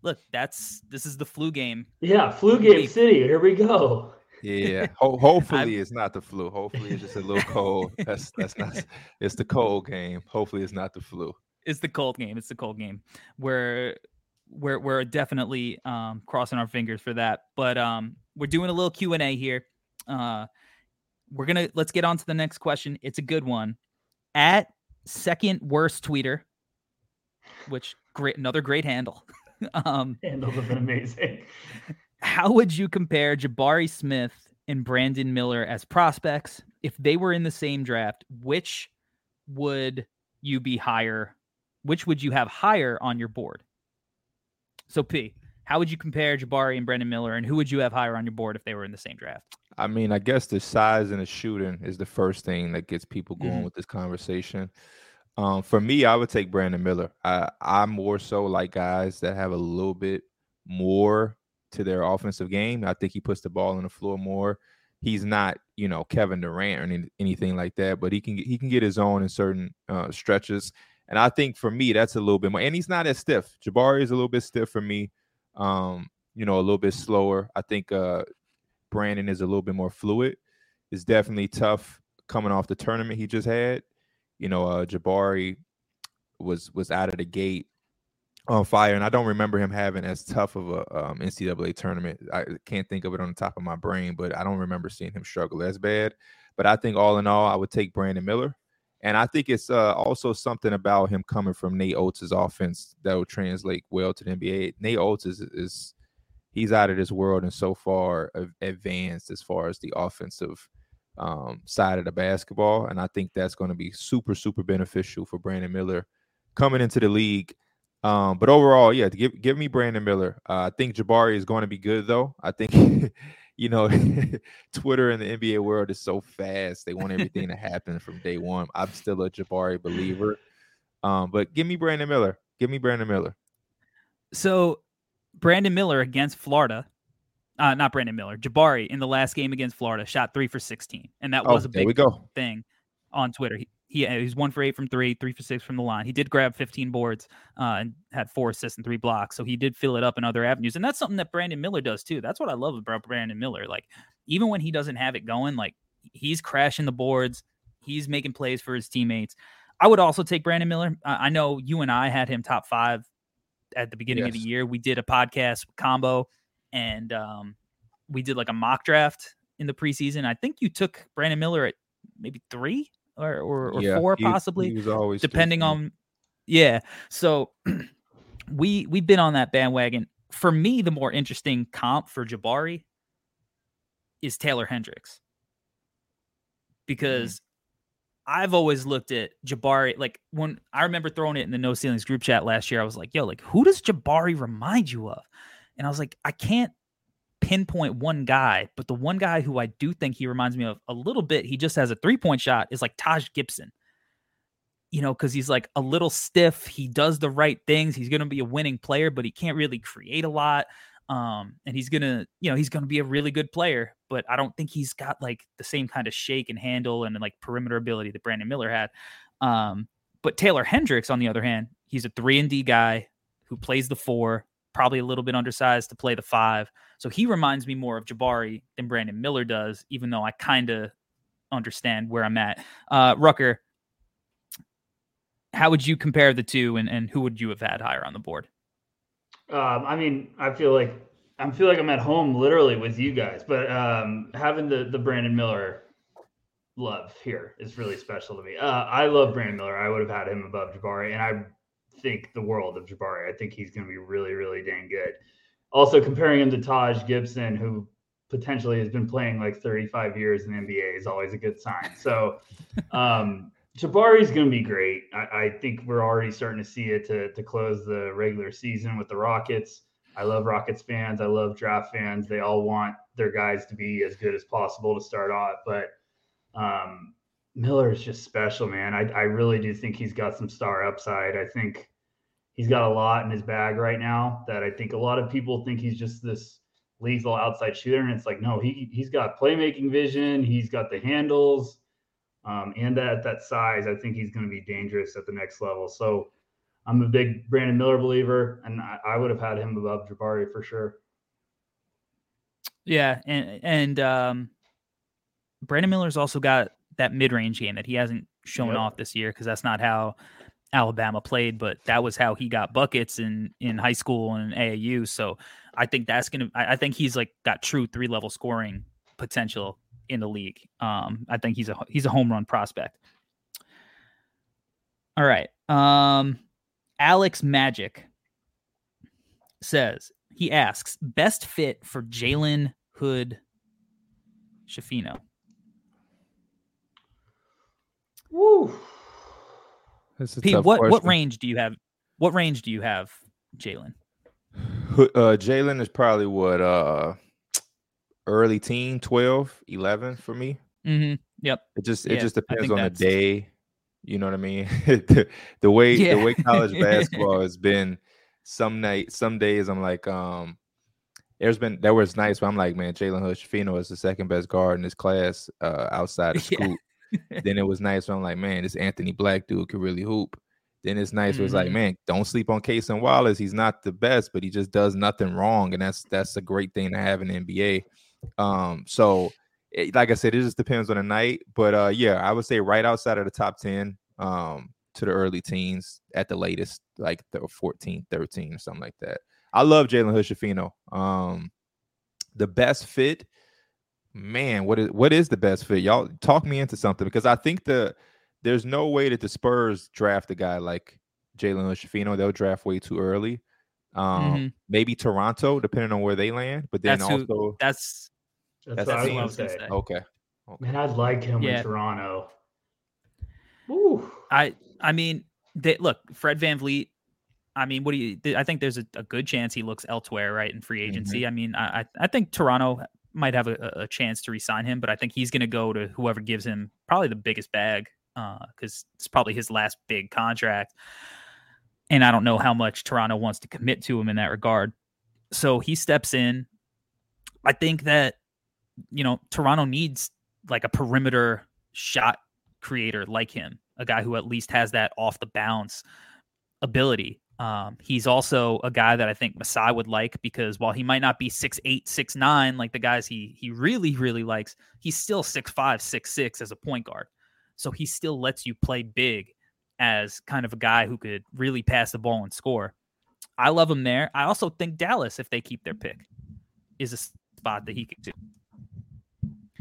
Look, that's this is the flu game. Yeah, flu game city. Here we go. Yeah. Ho- hopefully it's not the flu. Hopefully it's just a little cold. That's that's not. It's the cold game. Hopefully it's not the flu. It's the cold game. It's the cold game. We're we're we're definitely um, crossing our fingers for that. But um, we're doing a little Q and A here. Uh, we're gonna let's get on to the next question. It's a good one. At second worst tweeter, which great another great handle. um, Handles have been amazing. How would you compare Jabari Smith and Brandon Miller as prospects if they were in the same draft? Which would you be higher? Which would you have higher on your board? So P, how would you compare Jabari and Brandon Miller, and who would you have higher on your board if they were in the same draft? I mean, I guess the size and the shooting is the first thing that gets people going mm-hmm. with this conversation. Um, for me, I would take Brandon Miller. I, I'm more so like guys that have a little bit more to their offensive game. I think he puts the ball on the floor more. He's not, you know, Kevin Durant or any, anything like that, but he can he can get his own in certain uh, stretches. And I think for me, that's a little bit more. And he's not as stiff. Jabari is a little bit stiff for me. Um, you know, a little bit slower. I think uh, Brandon is a little bit more fluid. It's definitely tough coming off the tournament he just had. You know, uh, Jabari was was out of the gate on fire, and I don't remember him having as tough of a um, NCAA tournament. I can't think of it on the top of my brain, but I don't remember seeing him struggle as bad. But I think all in all, I would take Brandon Miller, and I think it's uh, also something about him coming from Nate Oats' offense that will translate well to the NBA. Nate Oats is, is he's out of this world and so far advanced as far as the offensive um, side of the basketball. And I think that's going to be super, super beneficial for Brandon Miller coming into the league. Um, but overall, yeah, give give me Brandon Miller. Uh, I think Jabari is going to be good though. I think you know Twitter and the NBA world is so fast; they want everything to happen from day one. I'm still a Jabari believer, um, but give me Brandon Miller. Give me Brandon Miller. So Brandon Miller against Florida, uh, not Brandon Miller, Jabari in the last game against Florida shot three for 16. And that was oh, a big thing on Twitter. He, he, he was one for eight from three, three for six from the line. He did grab 15 boards uh, and had four assists and three blocks. So he did fill it up in other avenues. And that's something that Brandon Miller does too. That's what I love about Brandon Miller. Like, even when he doesn't have it going, like he's crashing the boards, he's making plays for his teammates. I would also take Brandon Miller. I know you and I had him top five at the beginning yes. of the year. We did a podcast combo and um, we did like a mock draft in the preseason. I think you took Brandon Miller at maybe three or or, or yeah, four he, possibly. He depending on yeah. So we we've been on that bandwagon. For me, the more interesting comp for Jabari is Taylor Hendricks. Mm-hmm. Because I've always looked at Jabari like when I remember throwing it in the no ceilings group chat last year. I was like, "Yo, like who does Jabari remind you of?" And I was like, I can't pinpoint one guy, but the one guy who I do think he reminds me of a little bit, he just has a three point shot, is like Taj Gibson. you know, because he's like a little stiff. He does the right things. He's going to be a winning player, but he can't really create a lot. Um, and he's gonna, you know, he's gonna be a really good player, but I don't think he's got like the same kind of shake and handle and like perimeter ability that Brandon Miller had. Um, but Taylor Hendricks, on the other hand, he's a three and D guy who plays the four, probably a little bit undersized to play the five. So he reminds me more of Jabari than Brandon Miller does, even though I kind of understand where I'm at. Uh, Rucker, how would you compare the two, and, and who would you have had higher on the board? Um, I mean, I feel like I feel like I'm at home literally with you guys, but um, having the the Brandon Miller love here is really special to me. Uh, I love Brandon Miller. I would have had him above Jabari, and I think the world of Jabari. I think he's going to be really, really dang good. Also, comparing him to Taj Gibson, who potentially has been playing like 35 years in the NBA, is always a good sign. So, um, Jabari's going to be great. I, I, think we're already starting to see it to, to close the regular season with the Rockets. I love Rockets fans. I love draft fans. They all want their guys to be as good as possible to start off. But um, Miller is just special, man. I, I really do think he's got some star upside. I think he's got a lot in his bag right now that I think a lot of people think he's just this lethal outside shooter. And it's like, no, he, he's got playmaking vision. He's got the handles um, and at that size, I think he's going to be dangerous at the next level. So I'm a big Brandon Miller believer, and I, I would have had him above Jabari for sure. Yeah, and and um, Brandon Miller's also got that mid range game that he hasn't shown yep. off this year because that's not how Alabama played, but that was how he got buckets in in high school and AAU. So I think that's gonna. I, I think he's like got true three level scoring potential in the league. Um, I think he's a he's a home run prospect. All right. Um, Alex Magic says he asks best fit for Jalen Hood Schifino. Woo. Pete, what question. what range do you have? What range do you have, Jalen? Uh, Jalen is probably what uh early teen, 12, 11 for me. Mm-hmm. Yep. It just it yeah, just depends on that's... the day. You know what I mean? the, the, way yeah. the way college basketball has been. Some night, some days, I'm like, um, there's been there was nights where I'm like, man, Jalen Hood is the second best guard in this class uh, outside of Scoot. Yeah. then it was nice. When I'm like, man, this Anthony Black dude could really hoop. Then it's nice. Mm-hmm. It was like, man, don't sleep on Cason Wallace. He's not the best, but he just does nothing wrong, and that's that's a great thing to have in the NBA. Um, so it, like I said, it just depends on the night. But uh, yeah, I would say right outside of the top 10 um, to the early teens at the latest, like the 14, 13, or something like that. I love Jalen Hood Schifino. Um, the best fit, man, what is what is the best fit? Y'all talk me into something because I think the there's no way that the Spurs draft a guy like Jalen Hood They'll draft way too early. Um, mm-hmm. maybe Toronto, depending on where they land. But then that's also who, that's that's, that's what I was say. Okay. okay. Man, I'd like him yeah. in Toronto. Ooh. I I mean, they, look, Fred Van VanVleet. I mean, what do you? I think there's a, a good chance he looks elsewhere, right, in free agency. Mm-hmm. I mean, I I think Toronto might have a, a chance to resign him, but I think he's going to go to whoever gives him probably the biggest bag because uh, it's probably his last big contract and I don't know how much Toronto wants to commit to him in that regard. So he steps in. I think that you know Toronto needs like a perimeter shot creator like him, a guy who at least has that off the bounce ability. Um, he's also a guy that I think Masai would like because while he might not be six eight, six nine like the guys he he really really likes, he's still six five, six six as a point guard. So he still lets you play big as kind of a guy who could really pass the ball and score. I love him there. I also think Dallas, if they keep their pick, is a spot that he could do.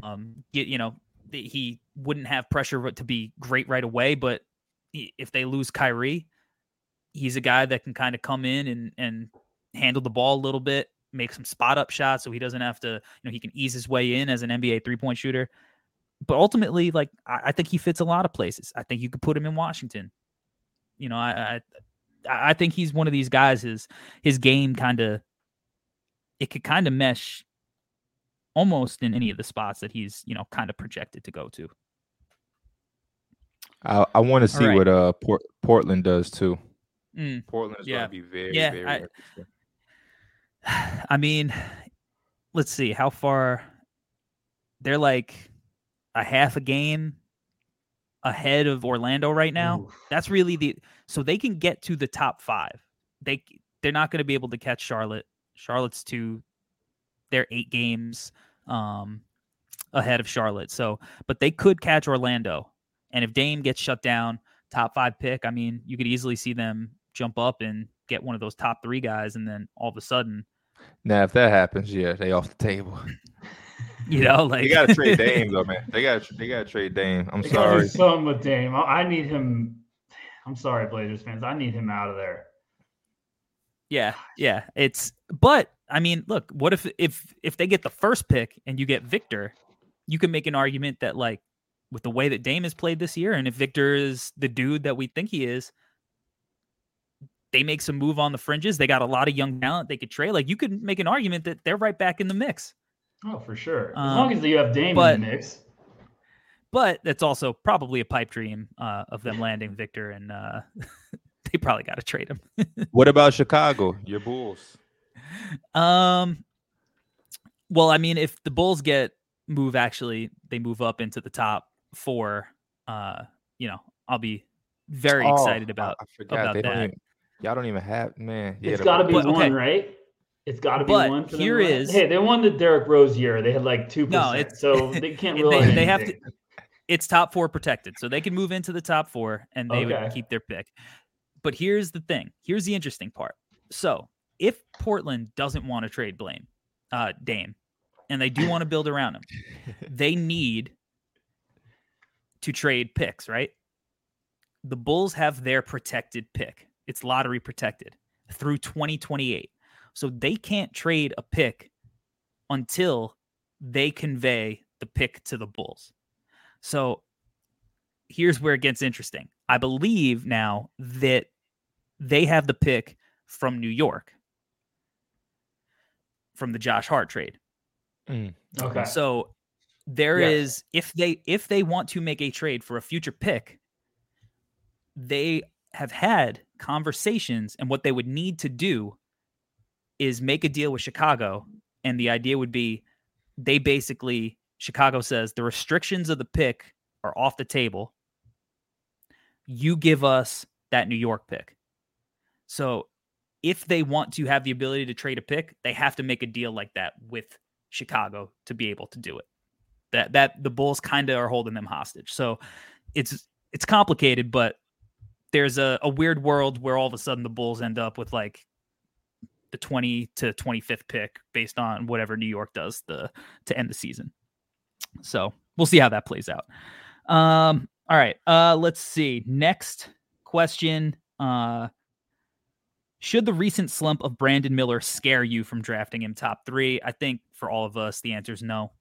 Um, get you know, he wouldn't have pressure to be great right away, but if they lose Kyrie, he's a guy that can kind of come in and and handle the ball a little bit, make some spot up shots, so he doesn't have to. You know, he can ease his way in as an NBA three point shooter but ultimately, like I, I, think he fits a lot of places. I think you could put him in Washington. You know, I I, I think he's one of these guys. His his game kind of it could kind of mesh almost in any of the spots that he's you know kind of projected to go to. I, I want to see right. what uh Port- Portland does too. Mm. Portland is Yeah. going to be very, Yeah, very. I- I mean, let's see how far they're like a half a game ahead of Orlando right now. Oof. That's really the so they can get to the top 5. They they're not going to be able to catch Charlotte. Charlotte's two they're 8 games um ahead of Charlotte. So, but they could catch Orlando. And if Dame gets shut down, top 5 pick, I mean, you could easily see them jump up and get one of those top 3 guys and then all of a sudden Now, if that happens, yeah, they off the table. You know, like They got to trade Dame though, man. They got they got to trade Dame. I'm They gotta do sorry. something with Dame. I, I need him. I'm sorry, Blazers fans. I need him out of there. yeah, yeah. It's but I mean, look, what if if if they get the first pick and you get Victor, you can make an argument that like with the way that Dame has played this year, and if Victor is the dude that we think he is, they make some move on the fringes. They got a lot of young talent they could trade. Like you could make an argument that they're right back in the mix. Oh, for sure. As Um, long as you have Dame but- in the mix. But that's also probably a pipe dream uh, of them landing Victor, and uh, they probably got to trade him. What about Chicago? Your Bulls. Um, well, I mean, if the Bulls get move, actually, they move up into the top four. Uh, you know, I'll be very Oh, excited I- about. I, forgot. about they don't that. even, y'all don't even have man. Yeah, it's the- got to be but- one, okay. right? It's got to be But one. For them here to is- Hey, they won the Derrick Rose year. They had like two No, percent, it's- so they can't they- they have to- It's top four protected, so they can move into the top four, and they Okay. would keep their pick. But here's the thing. Here's the interesting part. So if Portland doesn't want to trade Blame, uh, Dame, and they do want to build around him, they need to trade picks, right? The Bulls have their protected pick. It's lottery protected through 2028. So they can't trade a pick until they convey the pick to the Bulls. So here's where it gets interesting. I believe now that they have the pick from New York from the Josh Hart trade. Mm, Okay. So there is Yes. if they if they want to make a trade for a future pick, they have had conversations and what they would need to do is make a deal with Chicago and the idea would be they basically Chicago says the restrictions of the pick are off the table. You give us that New York pick. So if they want to have the ability to trade a pick, they have to make a deal like that with Chicago to be able to do it. That that the Bulls kind of are holding them hostage. So it's it's complicated, but there's a, a weird world where all of a sudden the Bulls end up with like the 20 to 25th pick based on whatever New York does the to end the season. So we'll see how that plays out. Um, all right. Uh, let's see. Next question. Uh, should the recent slump of Brandon Miller scare you from drafting him top three? I think for all of us, the answer is no.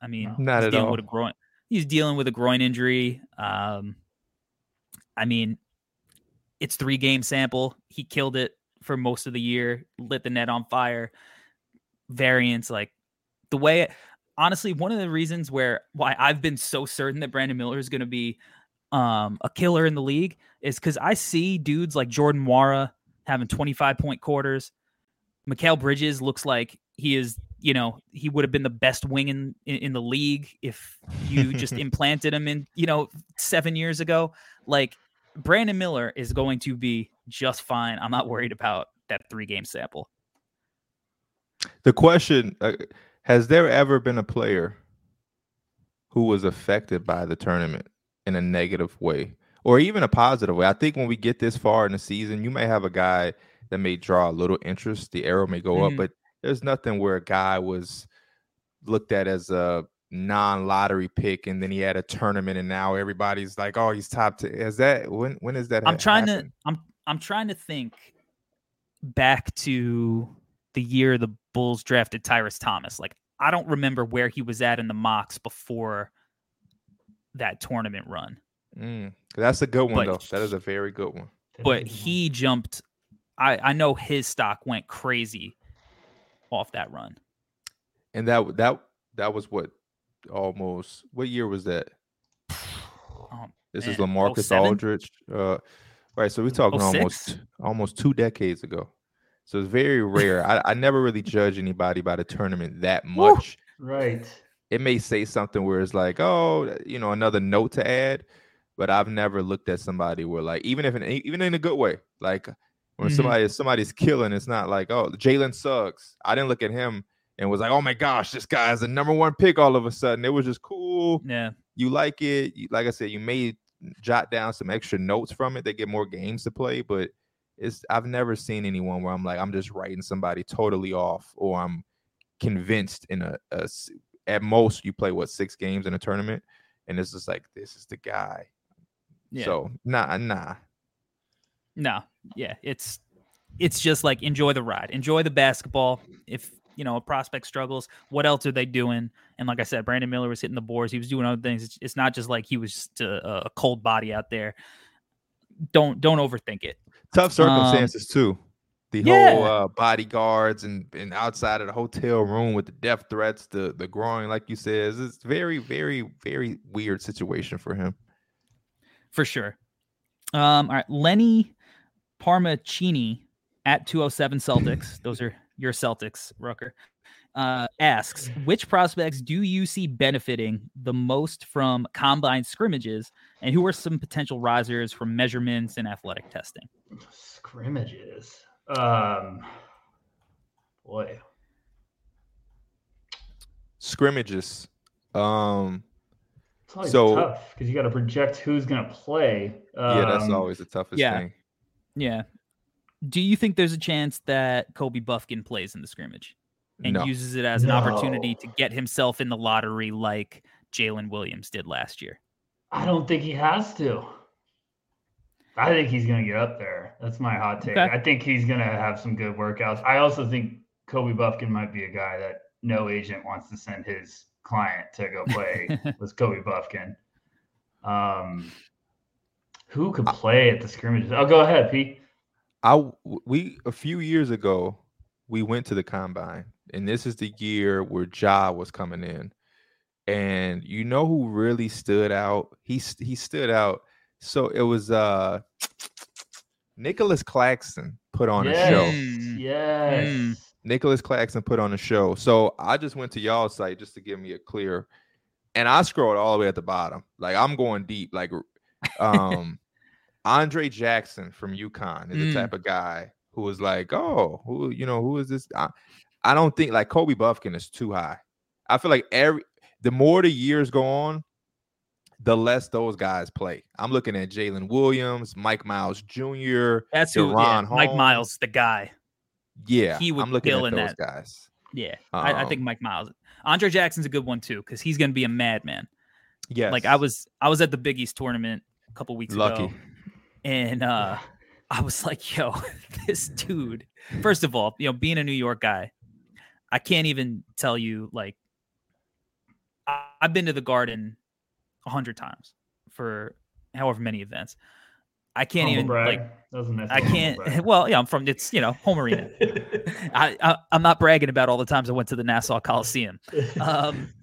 I mean, Not he's at dealing all. with a groin. He's dealing with a groin injury. Um, I mean, it's three game sample. He killed it for most of the year, lit the net on fire. Variance, like the way, honestly, one of the reasons where why I've been so certain that Brandon Miller is going to be um, a killer in the league is because I see dudes like Jordan Wara having 25 point quarters. Mikal Bridges looks like he is, you know, he would have been the best wing in, in, in the league if you just implanted him in, you know, seven years ago. Like Brandon Miller is going to be just fine. I'm not worried about that three game sample. The question uh, has there ever been a player who was affected by the tournament in a negative way or even a positive way? I think when we get this far in the season, you may have a guy that may draw a little interest, the arrow may go Mhm. up, but there's nothing where a guy was looked at as a non-lottery pick and then he had a tournament and now everybody's like, "Oh, he's top 10." Is that when when is that I'm ha- trying happen? to I'm I'm trying to think back to the year the Bulls drafted Tyrus Thomas. Like I don't remember where he was at in the mocks before that tournament run. Mm, that's a good But one though. That is a very good one. But he jumped I I know his stock went crazy off that run. And that that that was what almost what year was that? Um, This man, is LaMarcus 07? Aldridge. Uh, right, so we're talking 06? almost almost two decades ago. So it's very rare. I, I never really judge anybody by the tournament that Woo. much. Right. It may say something where it's like, oh, you know, another note to add, but I've never looked at somebody where like, even if in, even in a good way, like when Mhm. somebody somebody's killing, it's not like, oh, Jalen Suggs. I didn't look at him and was like, oh my gosh, this guy's the number one pick all of a sudden. It was just cool Yeah. you like it. You, like I said, you may jot down some extra notes from it. They get more games to play, but it's I've never seen anyone where I'm like I'm just writing somebody totally off, or I'm convinced in a. at most you play what six games in a tournament, and it's just like this is the guy. Yeah. So nah, nah. No, yeah, it's it's just like enjoy the ride, enjoy the basketball. If you know a prospect struggles, what else are they doing? And like I said, Brandon Miller was hitting the boards. He was doing other things. It's, it's not just like he was just a, a cold body out there. Don't don't overthink it. Tough circumstances too. The whole Um, uh, bodyguards and, and outside of the hotel room with the death threats, the the growing, like you said, it's very, very, very weird situation for him. for sure. Um, all right, Lenny Parmacini at 207 Celtics. Those are your Celtics, Rucker. Uh, asks which prospects do you see benefiting the most from combine scrimmages, and who are some potential risers from measurements and athletic testing? Scrimmages. Um, boy. Scrimmages. Um, It's always So- tough because you got to project who's going to play. yeah, that's Um, always the toughest yeah. thing. Yeah. Do you think there's a chance that Kobe Bufkin plays in the scrimmage and No, uses it as an opportunity to get himself in the lottery like Jalen Williams did last year? I don't think he has to. I think he's going to get up there. That's my hot take. Okay. I think he's going to have some good workouts. I also think Kobe Bufkin might be a guy that no agent wants to send his client to go play with Kobe Bufkin. Um, who could play at the scrimmages? Oh, go ahead, Pete. I w- we a few years ago we went to the combine, and this is the year where Ja was coming in, and you know who really stood out? He he stood out. So it was uh Nicolas Claxton put on a show. Mm. Yes. Mm. Nicolas Claxton put on a show. So I just went to y'all's site just to give me a clear, and I scrolled all the way at the bottom. Like I'm going deep. Like um Andre Jackson from UConn is Mm. the type of guy who was like, oh, who you know, who is this? I, I don't think like Kobe Bufkin is too high. I feel like every the more the years go on, the less those guys play. I'm looking at Jalen Williams, Mike Miles Jr. That's who. Yeah, Mike Miles, the guy. Yeah, He would I'm looking kill at in those that. guys. Yeah, I, I think Um, Mike Miles. Andre Jackson's a good one too because he's going to be a madman. Yeah, Like I was, I was at the Big East tournament a couple weeks Lucky. ago, and uh, I was like, "Yo, this dude." First of all, you know, being a New York guy, I can't even tell you like I, I've been to the Garden a hundred times for however many events. I can't Humble even brag. like That was nice I can't. Well, yeah, I'm from it's you know home arena. I, I I'm not bragging about all the times I went to the Nassau Coliseum. Um,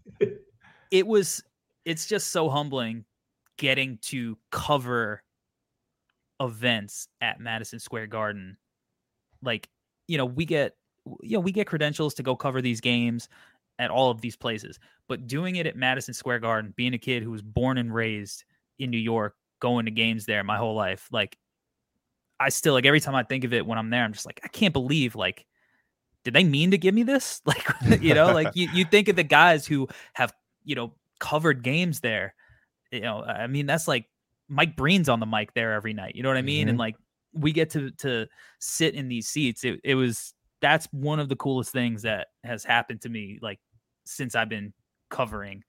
it was it's just so humbling getting to cover events at Madison Square Garden. Like, you know, we get you know, we get credentials to go cover these games at all of these places, but doing it at Madison Square Garden, being a kid who was born and raised in New York, going to games there my whole life, like I still like every time I think of it when I'm there, I'm just like, I can't believe like did they mean to give me this? Like, you know, like you, you think of the guys who have, you know, covered games there. You know, I mean, that's like Mike Breen's on the mic there every night. You know what I mean? And like we get to to sit in these seats. It it was that's one of the coolest things that has happened to me like since I've been covering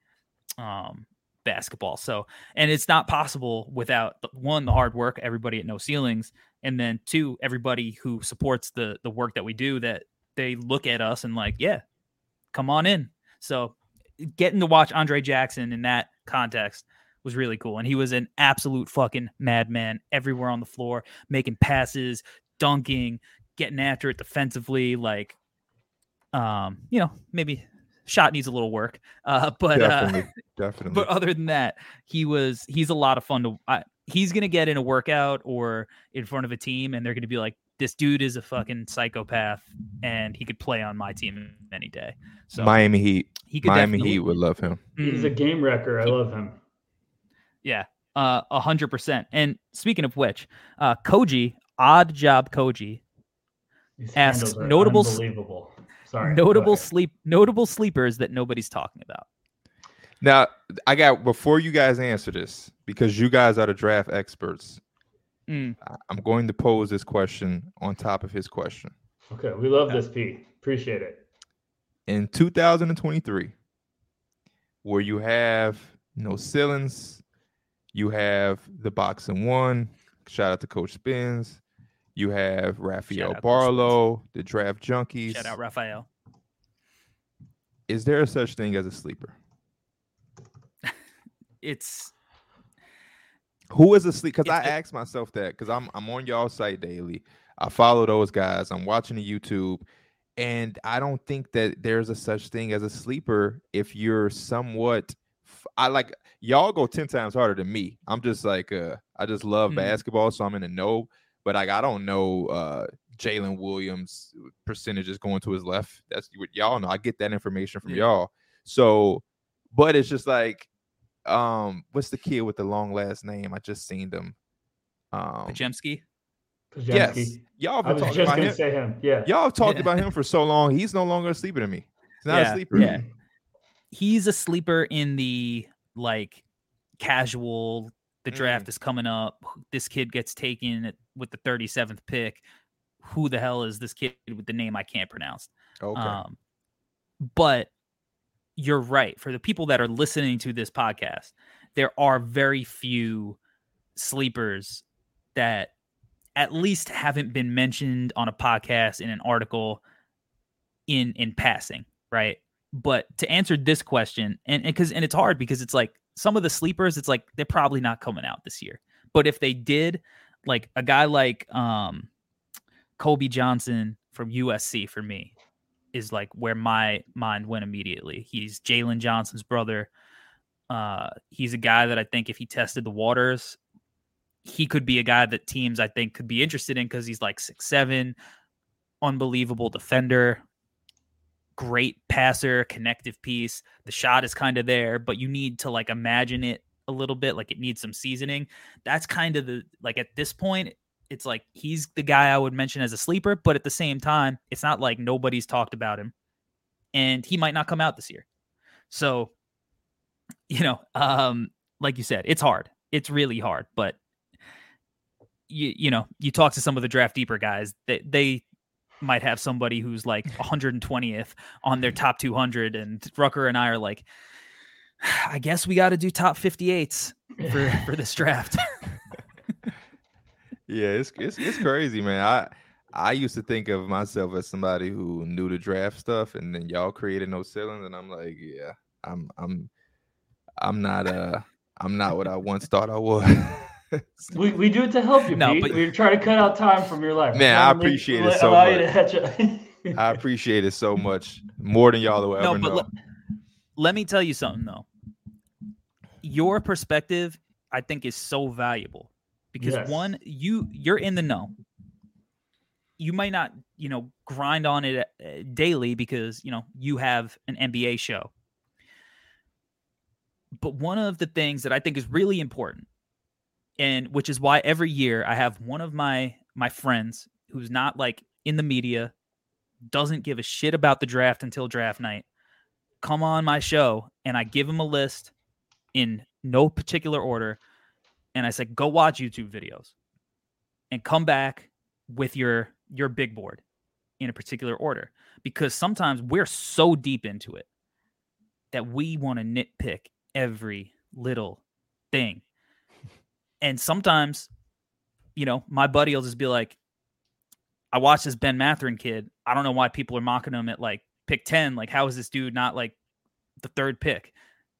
um basketball. So and it's not possible without one, the hard work, everybody at no ceilings, and then two, everybody who supports the the work that we do that they look at us and like, yeah, come on in. So getting to watch Andre Jackson in that context was really cool. And he was an absolute fucking madman everywhere on the floor, making passes, dunking, getting after it defensively. Like, um, you know, maybe shot needs a little work. Uh, but uh, Definitely. Definitely. But other than that, he was he's a lot of fun to. I, he's gonna get in a workout or in front of a team, and they're gonna be like, "This dude is a fucking psychopath, and he could play on my team any day." So Miami Heat. he could Miami Heat would love him. He's Mm, a game wrecker. I love him. Yeah, uh, a hundred percent. And speaking of which, uh, Koji, odd job Koji, These Asks notable unbelievable. Sorry. notable sleep, notable sleepers that nobody's talking about. Now, I got before you guys answer this because you guys are the draft experts. Mm. I- I'm going to pose this question on top of his question. Okay, we love this, P. Appreciate it. In 2023, where you have no ceilings, you have the boxing one. Shout out to Coach Spins. You have Raphael out, Coach Spence. Barlow, the draft junkies. Shout out Raphael. Is there a such thing as a sleeper? It's Who is asleep? Because I ask myself that because I'm I'm on y'all site daily. I follow those guys. I'm watching the YouTube, and I don't think that there's a such thing as a sleeper if you're somewhat. F- I like y'all go ten times harder than me. I'm just like uh, I just love Mhm. basketball, so I'm in the know. But like I don't know uh Jalen Williams percentages going to his left. That's what y'all know. I get that information from Yeah. y'all. So, but it's just like um what's the kid with the long last name? I just seen them. Um Podziemski. yes. Y'all have I been talking about him. say him. Yeah. Y'all have talked Yeah. about him for so long. He's no longer a sleeper to me. He's not Yeah, a sleeper. yeah. He's a sleeper in the like casual. The Mm. draft is coming up. This kid gets taken at, with the 37th pick. Who the hell is this kid with the name I can't pronounce? Okay. Um, but you're right. For the people that are listening to this podcast, there are very few sleepers that at least haven't been mentioned on a podcast in an article in in passing, right? But to answer this question, and because and, it's hard because it's like some of the sleepers, it's like they're probably not coming out this year. But if they did, like a guy like um Kobe Johnson from USC for me is like where my mind went immediately. He's Jalen Johnson's brother. Uh, he's a guy that I think if he tested the waters, he could be a guy that teams I think could be interested in because he's like six seven, unbelievable defender, great passer, connective piece. The shot is kind of there, but you need to like imagine it a little bit, like it needs some seasoning. That's kind of the like at this point, it's like he's the guy I would mention as a sleeper, but at the same time, it's not like nobody's talked about him. And he might not come out this year. So, you know, um, like you said, it's hard. It's really hard, but you you know, you talk to some of the draft deeper guys, they they might have somebody who's like 120th on their top 200 and Rucker and I are like I guess we got to do top 58s for for this draft. Yeah, it's it's it's crazy, man. I I used to think of myself as somebody who knew the draft stuff, and then y'all created no ceilings, and I'm like, yeah, I'm I'm I'm not uh I'm not what I once thought I was. We, we do it to help you, No, Pete. but- We're trying to cut out time from your life. We're Man, I to make- appreciate it so allow you much. to catch up. I appreciate it so much more than y'all will no, ever but know. le- let me tell you something though. Your perspective, I think, is so valuable because Yes. one, you you're in the know. You might not, you know, grind on it uh, daily because you know you have an NBA show. But one of the things that I think is really important, and which is why every year I have one of my my friends who's not like in the media, doesn't give a shit about the draft until draft night come on my show and I give him a list in no particular order and I said go watch YouTube videos and come back with your your big board in a particular order because sometimes we're so deep into it that we want to nitpick every little thing. And sometimes you know, my buddy will just be like I watched this Ben Mathurin kid. I don't know why people are mocking him at like pick 10. Like, how is this dude not like the third pick?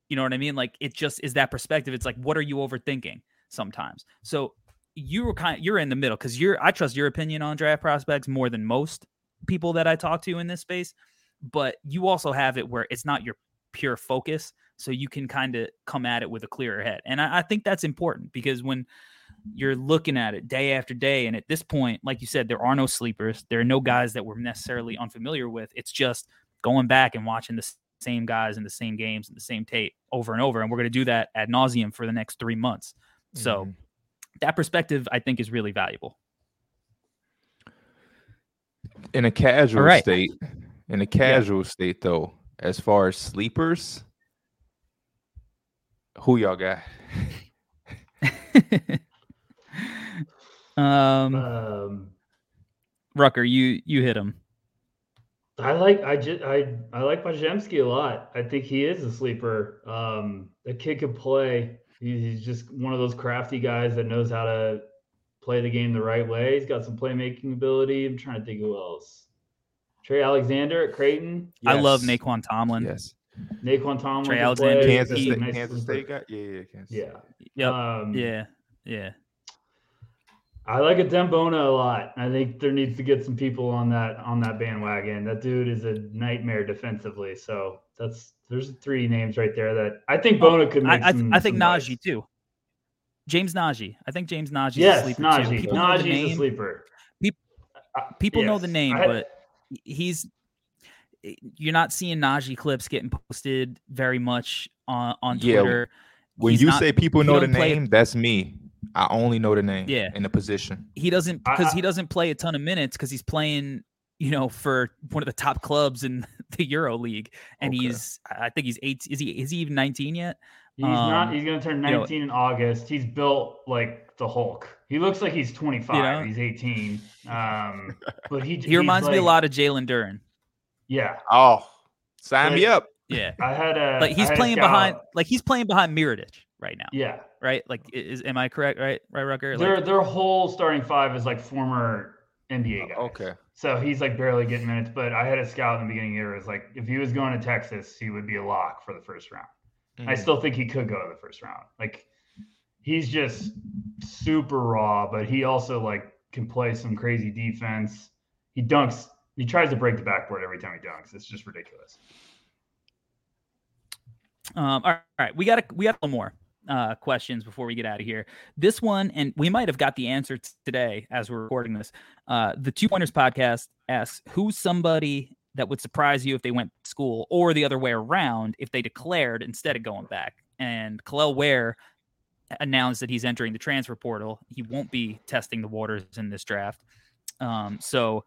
You know what I mean? Like, it just is that perspective. It's like, what are you overthinking sometimes? So you were kind you're in the middle because you're I trust your opinion on draft prospects more than most people that I talk to in this space. But you also have it where it's not your pure focus. So you can kind of come at it with a clearer head. And I, I think that's important because when you're looking at it day after day, and at this point, like you said, there are no sleepers. There are no guys that we're necessarily unfamiliar with. It's just going back and watching the same guys in the same games and the same tape over and over. And we're going to do that ad nauseum for the next three months. So Mhm. that perspective, I think, is really valuable. in a casual right. state, in a casual state though, as far as sleepers, who y'all got? um, Um, Rucker, you you hit him. I like I just I I like Podziemski a lot. I think he is a sleeper. Um, the kid could play. He's, he's just one of those crafty guys that knows how to play the game the right way. He's got some playmaking ability. I'm trying to think who else. Trey Alexander at Creighton. I love Nae'Qwan Tomlin. Yes, Nae'Qwan Tomlin. Trey Alexander, play. Kansas State. nice Kansas. State got yeah, yeah, Kansas Yeah. State. Yep. Um, yeah. Yeah. I like Adem Bona a lot. I think there needs to get some people on that on that bandwagon. That dude is a nightmare defensively. So that's there's three names right there that I think Bona could make. I I, some, I think some Nnaji noise. too. James Nnaji. I think James Nnaji is a Yes, sleeper too. Nnaji. People know the Nnaji's a sleeper. People know the name, I- but he's you're not seeing Nnaji clips getting posted very much on on Yeah, Twitter. When He's you not- say people know the play- name, that's me. I only know the name. Yeah. in the position. he doesn't because he doesn't play a ton of minutes because he's playing you know for one of the top clubs in the Euro League, and Okay. he's I think he's eight. Is he is he even nineteen yet? He's not. Um, He's going to turn you know- 19 in August. He's built like the Hulk. He looks like he's 25. know? He's 18. Um, but he He reminds me a lot of Jalen Duren. Yeah, Oh, sign me up. Yeah, I had a. like he's playing behind like he's playing behind Mirotic right now, Yeah, right? Like is am I correct? Right, right, Rucker? their Like, their whole starting five is like former NBA guys. Okay. So he's like barely getting minutes, but I had a scout in the beginning of the year. Was like, if he was going to Texas, he would be a lock for the first round. I Mhm. still think he could go to the first round. Like, he's just super raw, but he also like can play some crazy defense. He dunks. He tries to break the backboard every time he dunks. It's just ridiculous. Um, all right, we got a, we got a more uh, questions before we get out of here. This one, and we might have got the answer today as we're recording this. Uh, the Two Pointers podcast asks, "Who's somebody that would surprise you if they went to school, or the other way around if they declared instead of going back?" And Kel'el Ware announced that he's entering the transfer portal. He won't be testing the waters in this draft. Um, so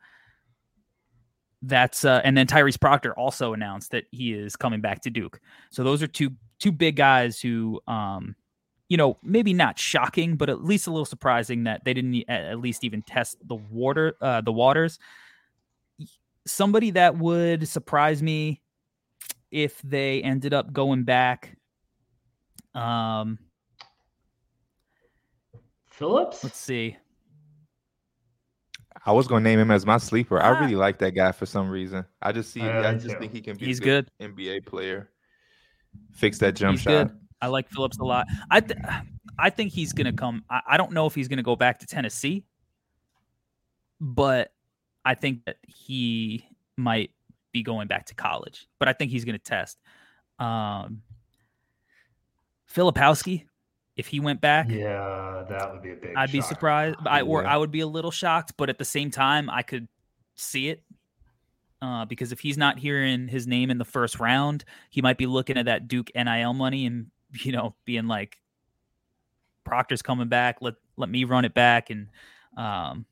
that's uh, and then Tyrese Proctor also announced that he is coming back to Duke. So those are two two big guys who, um, you know, maybe not shocking, but at least a little surprising that they didn't at least even test the water uh, the waters. Somebody that would surprise me if they ended up going back. Um, Phillips. let's see. I was gonna name him as my sleeper. I Ah. really like that guy for some reason. I just see. I I, just think he can be. He's a good. NBA player. Fix that jump He's shot. good. I like Phillips a lot. I th- I think he's gonna come. I, I don't know if he's gonna go back to Tennessee, but I think that he might be going back to college. But I think he's gonna test. Um, Filipowski, if he went back, Yeah, that would be a big. I'd be surprised. I or Yeah. I would be a little shocked, but at the same time, I could see it. Uh, because if he's not hearing his name in the first round, he might be looking at that Duke NIL money and you know being like, "Proctor's coming back. Let let me run it back, and um,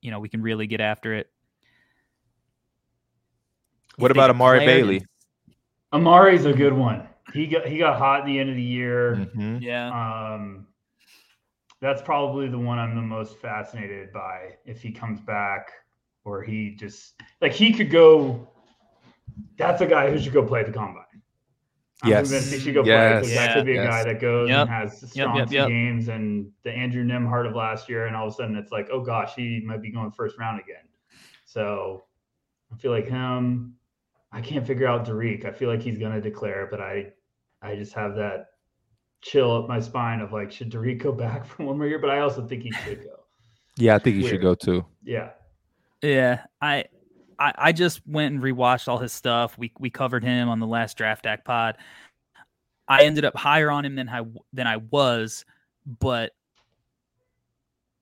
you know we can really get after it." What If about Amari Bailey? Amari's a good one. He got he got hot at the end of the year. Mhm. Yeah, Um, that's probably the one I'm the most fascinated by. If he comes back, or he just like he could go. That's a guy who should go play at the combine. I'm Yes. convinced he should go play because Yes. that could be a Yes. guy that goes Yep. and has strong yep, two yep. games and the Andrew Nembhard of last year, and all of a sudden it's like, oh gosh, he might be going first round again. So I feel like him. I can't figure out Dereck. I feel like he's gonna declare, but I, I just have that chill up my spine of like, should Dereck go back for one more year? But I also think he should go. Yeah, I think he Weird. should go too. Yeah. yeah. I, I I just went and rewatched all his stuff. We we covered him on the last Draft Act pod. I ended up higher on him than I than I was, but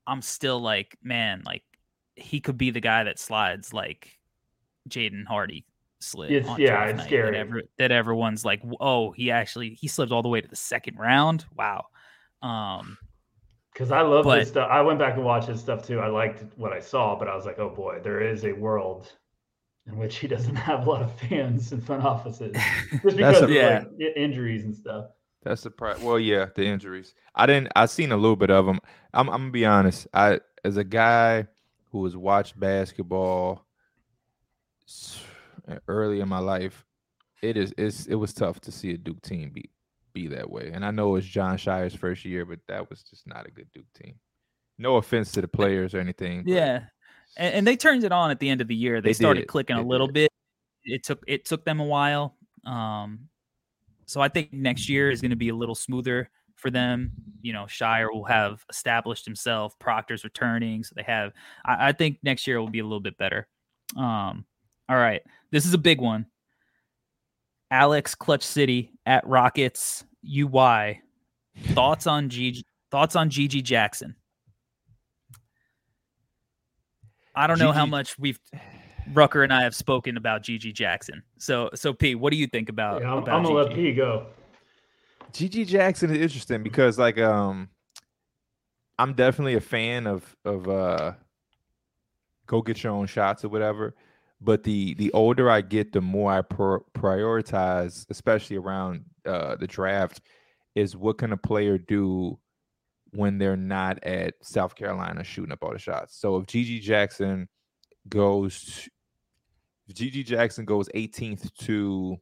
I'm still like, man, like he could be the guy that slides like Jaden Hardy slid. It's, yeah, it's scary. That, ever, that, everyone's like, oh, he actually he slipped all the way to the second round. Wow. Um, because I love but, this stuff. I went back and watched his stuff too. I liked what I saw, but I was like, oh boy, there is a world in which he doesn't have a lot of fans in front offices just because of yeah. like, injuries and stuff. That's the part. Well, yeah, the injuries. I didn't. I seen a little bit of them. I'm, I'm gonna be honest. I, as a guy who has watched basketball early in my life, it is. It's. It was tough to see a Duke team be be that way. And I know it's Jon Scheyer's first year, but that was just not a good Duke team. No offense to the players or anything. Yeah, and, and, they turned it on at the end of the year. They, they started did. clicking they a little did. bit. It took it took them a while. Um, so I think next year is going to be a little smoother for them. You know, Shire will have established himself. Proctor's returning, so they have. I, I think next year will be a little bit better. Um, all right, this is a big one. Alex Clutch City at Rockets UY. Thoughts on G thoughts on GG Jackson? I don't know how much we've Rucker and I have spoken about GG Jackson. So so P, what do you think about? Yeah, I'm, about I'm gonna let P go. GG Jackson is interesting because like um I'm definitely a fan of of uh go get your own shots or whatever. But the the older I get, the more I prioritize, especially around uh, the draft, is what can a player do when they're not at South Carolina shooting up all the shots. So if GG Jackson goes, if GG Jackson goes 18th to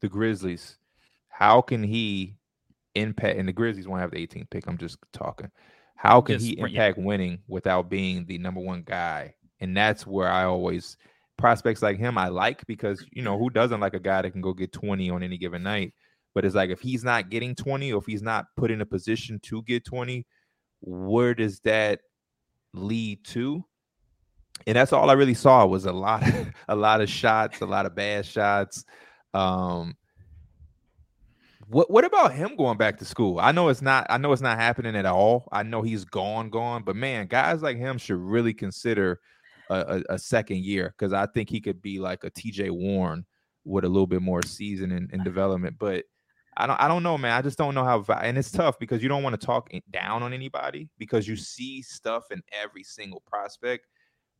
the Grizzlies, how can he impact? And the Grizzlies won't have the 18th pick. I'm just talking. How can just, he impact yeah. winning without being the number one guy? And that's where I always prospects like him I like because you know who doesn't like a guy that can go get 20 on any given night. But it's like if he's not getting 20 or if he's not put in a position to get 20, where does that lead to? And that's all I really saw was a lot of a lot of shots, a lot of bad shots. Um what what about him going back to school? I know it's not I know it's not happening at all. I know he's gone gone, but man, guys like him should really consider a, a, a second year because I think he could be like a TJ Warren with a little bit more season and, and development. But I don't I don't know, man. I just don't know how and it's tough because you don't want to talk down on anybody because you see stuff in every single prospect.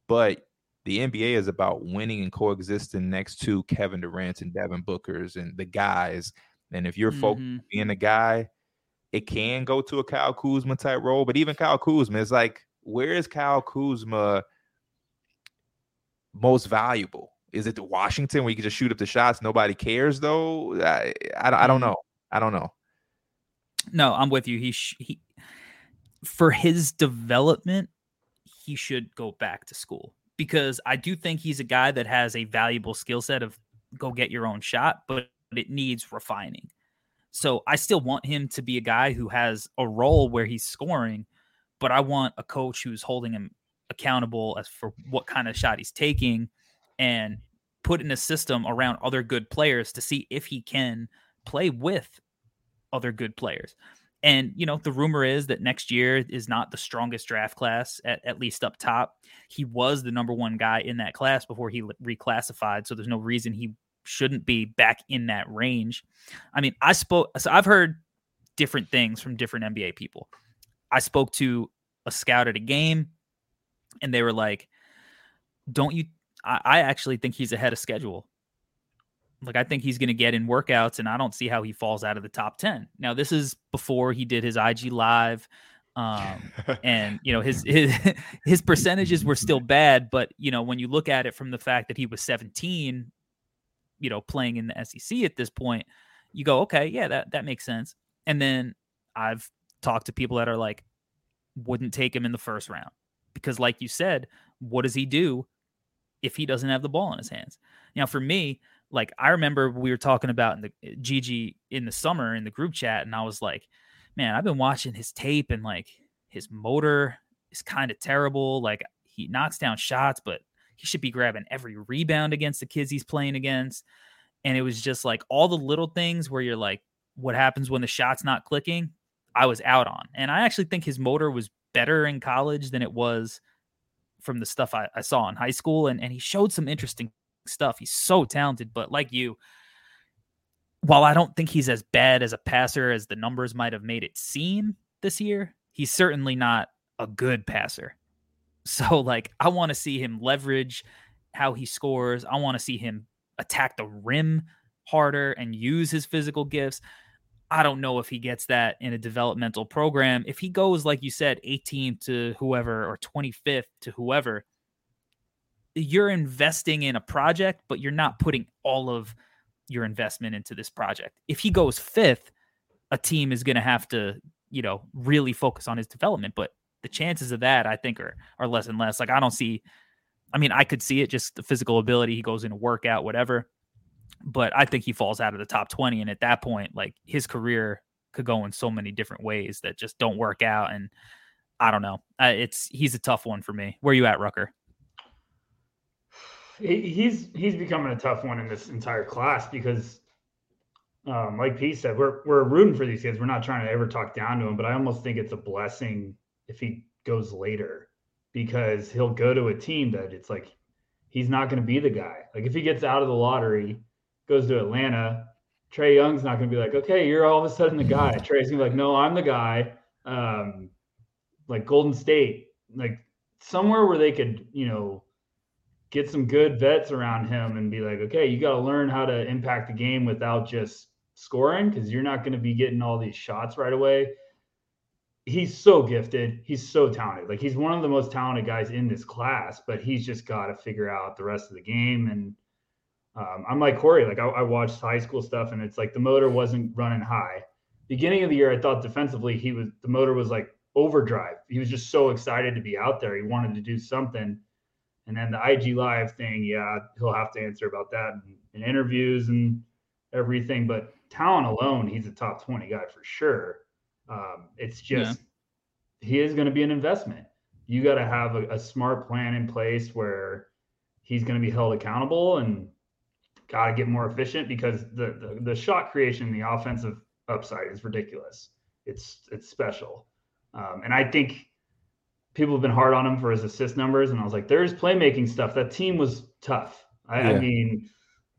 But the NBA is about winning and coexisting next to Kevin Durant and Devin Booker's and the guys. And if you're mm-hmm. focused being a guy, it can go to a Kyle Kuzma type role. But even Kyle Kuzma is like, where is Kyle Kuzma most valuable? Is it Washington where you can just shoot up the shots? Nobody cares though. I, I, I don't mm-hmm. know. I don't know. No, I'm with you. He sh- he for his development, he should go back to school because I do think he's a guy that has a valuable skill set of go get your own shot, but it needs refining. So I still want him to be a guy who has a role where he's scoring, but I want a coach who's holding him accountable as for what kind of shot he's taking and put in a system around other good players to see if he can play with other good players. And you know, the rumor is that next year is not the strongest draft class at, at least up top. He was the number one guy in that class before he reclassified, so there's no reason he shouldn't be back in that range. I mean, I spoke so I've heard different things from different NBA people. I spoke to a scout at a game and they were like, "Don't you?" I, I actually think he's ahead of schedule. Like I think he's going to get in workouts, and I don't see how he falls out of the top ten. Now this is before he did his IG live, um, and you know his his his percentages were still bad, but you know when you look at it from the fact that he was 17, you know playing in the SEC at this point, you go okay, yeah that that makes sense. And then I've talked to people that are like, wouldn't take him in the first round because, like you said, what does he do if he doesn't have the ball in his hands? Now, for me, like I remember we were talking about in the GG eh, in the summer in the group chat, and I was like, man, I've been watching his tape and like his motor is kind of terrible. Like he knocks down shots, but he should be grabbing every rebound against the kids he's playing against. And it was just like all the little things where you're like, what happens when the shot's not clicking, I was out on. And I actually think his motor was better in college than it was from the stuff I, I saw in high school. And, and he showed some interesting stuff. He's so talented, but like you, while I don't think he's as bad as a passer as the numbers might have made it seem this year, he's certainly not a good passer. So, like, I want to see him leverage how he scores. I want to see him attack the rim harder and use his physical gifts. I don't know if he gets that in a developmental program. If he goes, like you said, 18th to whoever or 25th to whoever, you're investing in a project, but you're not putting all of your investment into this project. If he goes fifth, a team is going to have to, you know, really focus on his development. But the chances of that, I think, are are less and less. Like I don't see. I mean, I could see it just the physical ability. He goes in a workout, whatever but I think he falls out of the top 20. And at that point, like his career could go in so many different ways that just don't work out. And I don't know. Uh, it's he's a tough one for me. Where you at, Rucker? He's he's becoming a tough one in this entire class because, um, like Pete said, we're we're rooting for these kids. We're not trying to ever talk down to him, but I almost think it's a blessing if he goes later because he'll go to a team that it's like he's not going to be the guy. Like if he gets out of the lottery goes to Atlanta, Trae Young's not going to be like, okay, you're all of a sudden the guy. Trae's going to be like, no, I'm the guy. Um, like Golden State, like somewhere where they could, you know, get some good vets around him and be like, okay, you got to learn how to impact the game without just scoring because you're not going to be getting all these shots right away. He's so gifted. He's so talented. Like he's one of the most talented guys in this class, but he's just got to figure out the rest of the game and um, I'm like Corey, like I, I, watched high school stuff and it's like the motor wasn't running high. Beginning of the year, I thought defensively he was the motor was like overdrive. He was just so excited to be out there. He wanted to do something. And then the IG live thing, yeah, he'll have to answer about that in, in interviews and everything. But talent alone, he's a top 20 guy for sure. Um, it's just yeah. he is going to be an investment. You got to have a, a smart plan in place where he's going to be held accountable and got to get more efficient because the, the, the shot creation, the offensive upside is ridiculous. It's it's special, um, and I think people have been hard on him for his assist numbers. And I was like, there's playmaking stuff. That team was tough. I, yeah. I mean,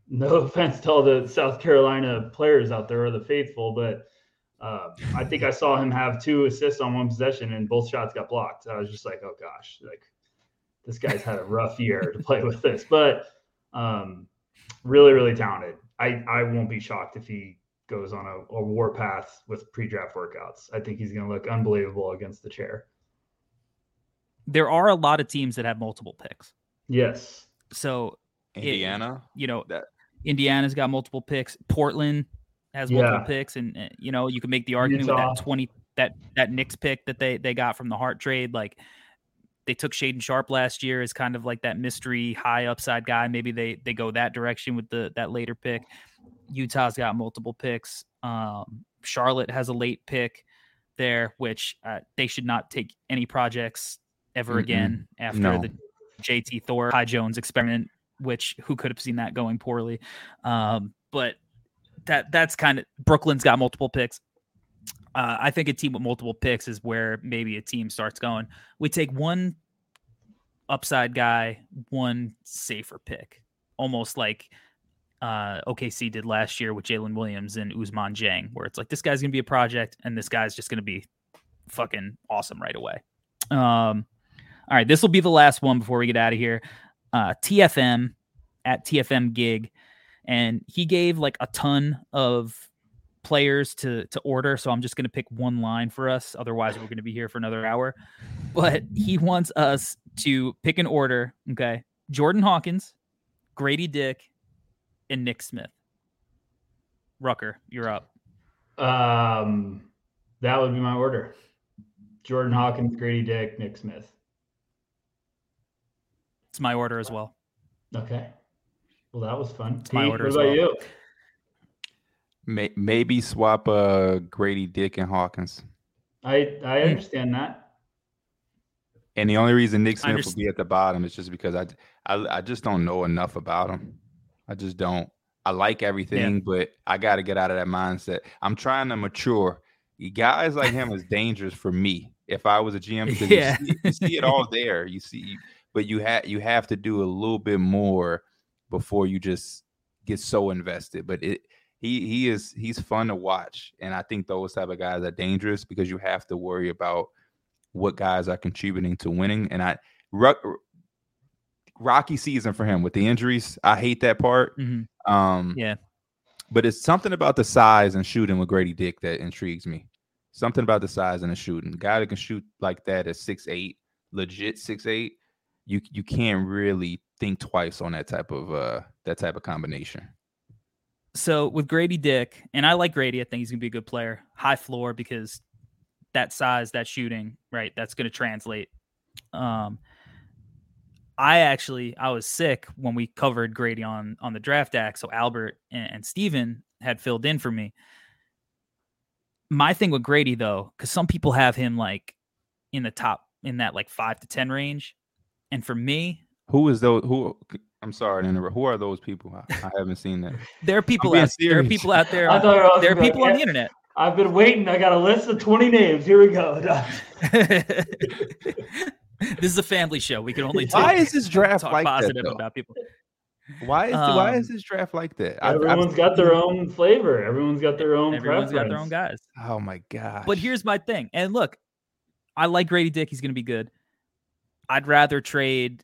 no offense to all the South Carolina players out there or the faithful, but uh, I think I saw him have two assists on one possession and both shots got blocked. I was just like, oh gosh, like this guy's had a rough year to play with this. But um, really, really talented. I, I won't be shocked if he goes on a, a war path with pre-draft workouts. I think he's going to look unbelievable against the chair. There are a lot of teams that have multiple picks. Yes. So Indiana, it, you know, that Indiana's got multiple picks. Portland has multiple yeah. picks, and you know, you can make the argument Utah. with that twenty that that Knicks pick that they they got from the Hart trade, like they took Shaedon Sharpe last year as kind of like that mystery high upside guy. Maybe they they go that direction with the that later pick. Utah's got multiple picks. Um, Charlotte has a late pick there, which uh, they should not take any projects ever mm again after no. the JT Thor Kai Jones experiment. Which who could have seen that going poorly? Um, but that that's kind of Brooklyn's got multiple picks. Uh, I think a team with multiple picks is where maybe a team starts going. We take one upside guy, one safer pick, almost like uh, OKC did last year with Jalen Williams and Ousmane Dieng, where it's like this guy's gonna be a project and this guy's just gonna be fucking awesome right away. Um, all right, this will be the last one before we get out of here. Uh, TFM at TFM gig, and he gave like a ton of players to to order, so I'm just going to pick one line for us. Otherwise, we're going to be here for another hour. But he wants us to pick an order. Okay, Jordan Hawkins, Grady Dick, and Nick Smith. Rucker, you're up. Um, that would be my order. Jordan Hawkins, Grady Dick, Nick Smith. It's my order as well. Okay. Well, that was fun. It's my order what about well. you? May, maybe swap uh Grady Dick and Hawkins. I I hmm. understand that. And the only reason Nick Smith will be at the bottom is just because I, I I just don't know enough about him. I just don't. I like everything, yeah. but I got to get out of that mindset. I'm trying to mature. Guys like him is dangerous for me. If I was a GM, yeah. you, see, you see it all there. You see, but you have you have to do a little bit more before you just get so invested. But it he he is he's fun to watch, and I think those type of guys are dangerous because you have to worry about what guys are contributing to winning. And I rocky season for him with the injuries. I hate that part. Mm-hmm. Um, yeah, but it's something about the size and shooting with Grady Dick that intrigues me. Something about the size and the shooting. Guy that can shoot like that at six eight, legit six eight. You you can't really think twice on that type of uh that type of combination. So with Grady Dick, and I like Grady, I think he's gonna be a good player. High floor because that size, that shooting, right? That's gonna translate. Um, I actually I was sick when we covered Grady on on the draft act, so Albert and, and Steven had filled in for me. My thing with Grady though, because some people have him like in the top in that like five to ten range, and for me, who is those? Who I'm sorry to interrupt. Who are those people? I, I haven't seen that. there are people out. There There are people out there. On, there are people on the internet. I've been waiting. I got a list of 20 names. Here we go. this is a family show. We can only talk, why is this draft talk like positive that, about people. Why is um, why is this draft like that? Everyone's I've, got their own flavor. Everyone's got their own. Everyone's preference. got their own guys. Oh my god! But here's my thing. And look, I like Grady Dick. He's going to be good. I'd rather trade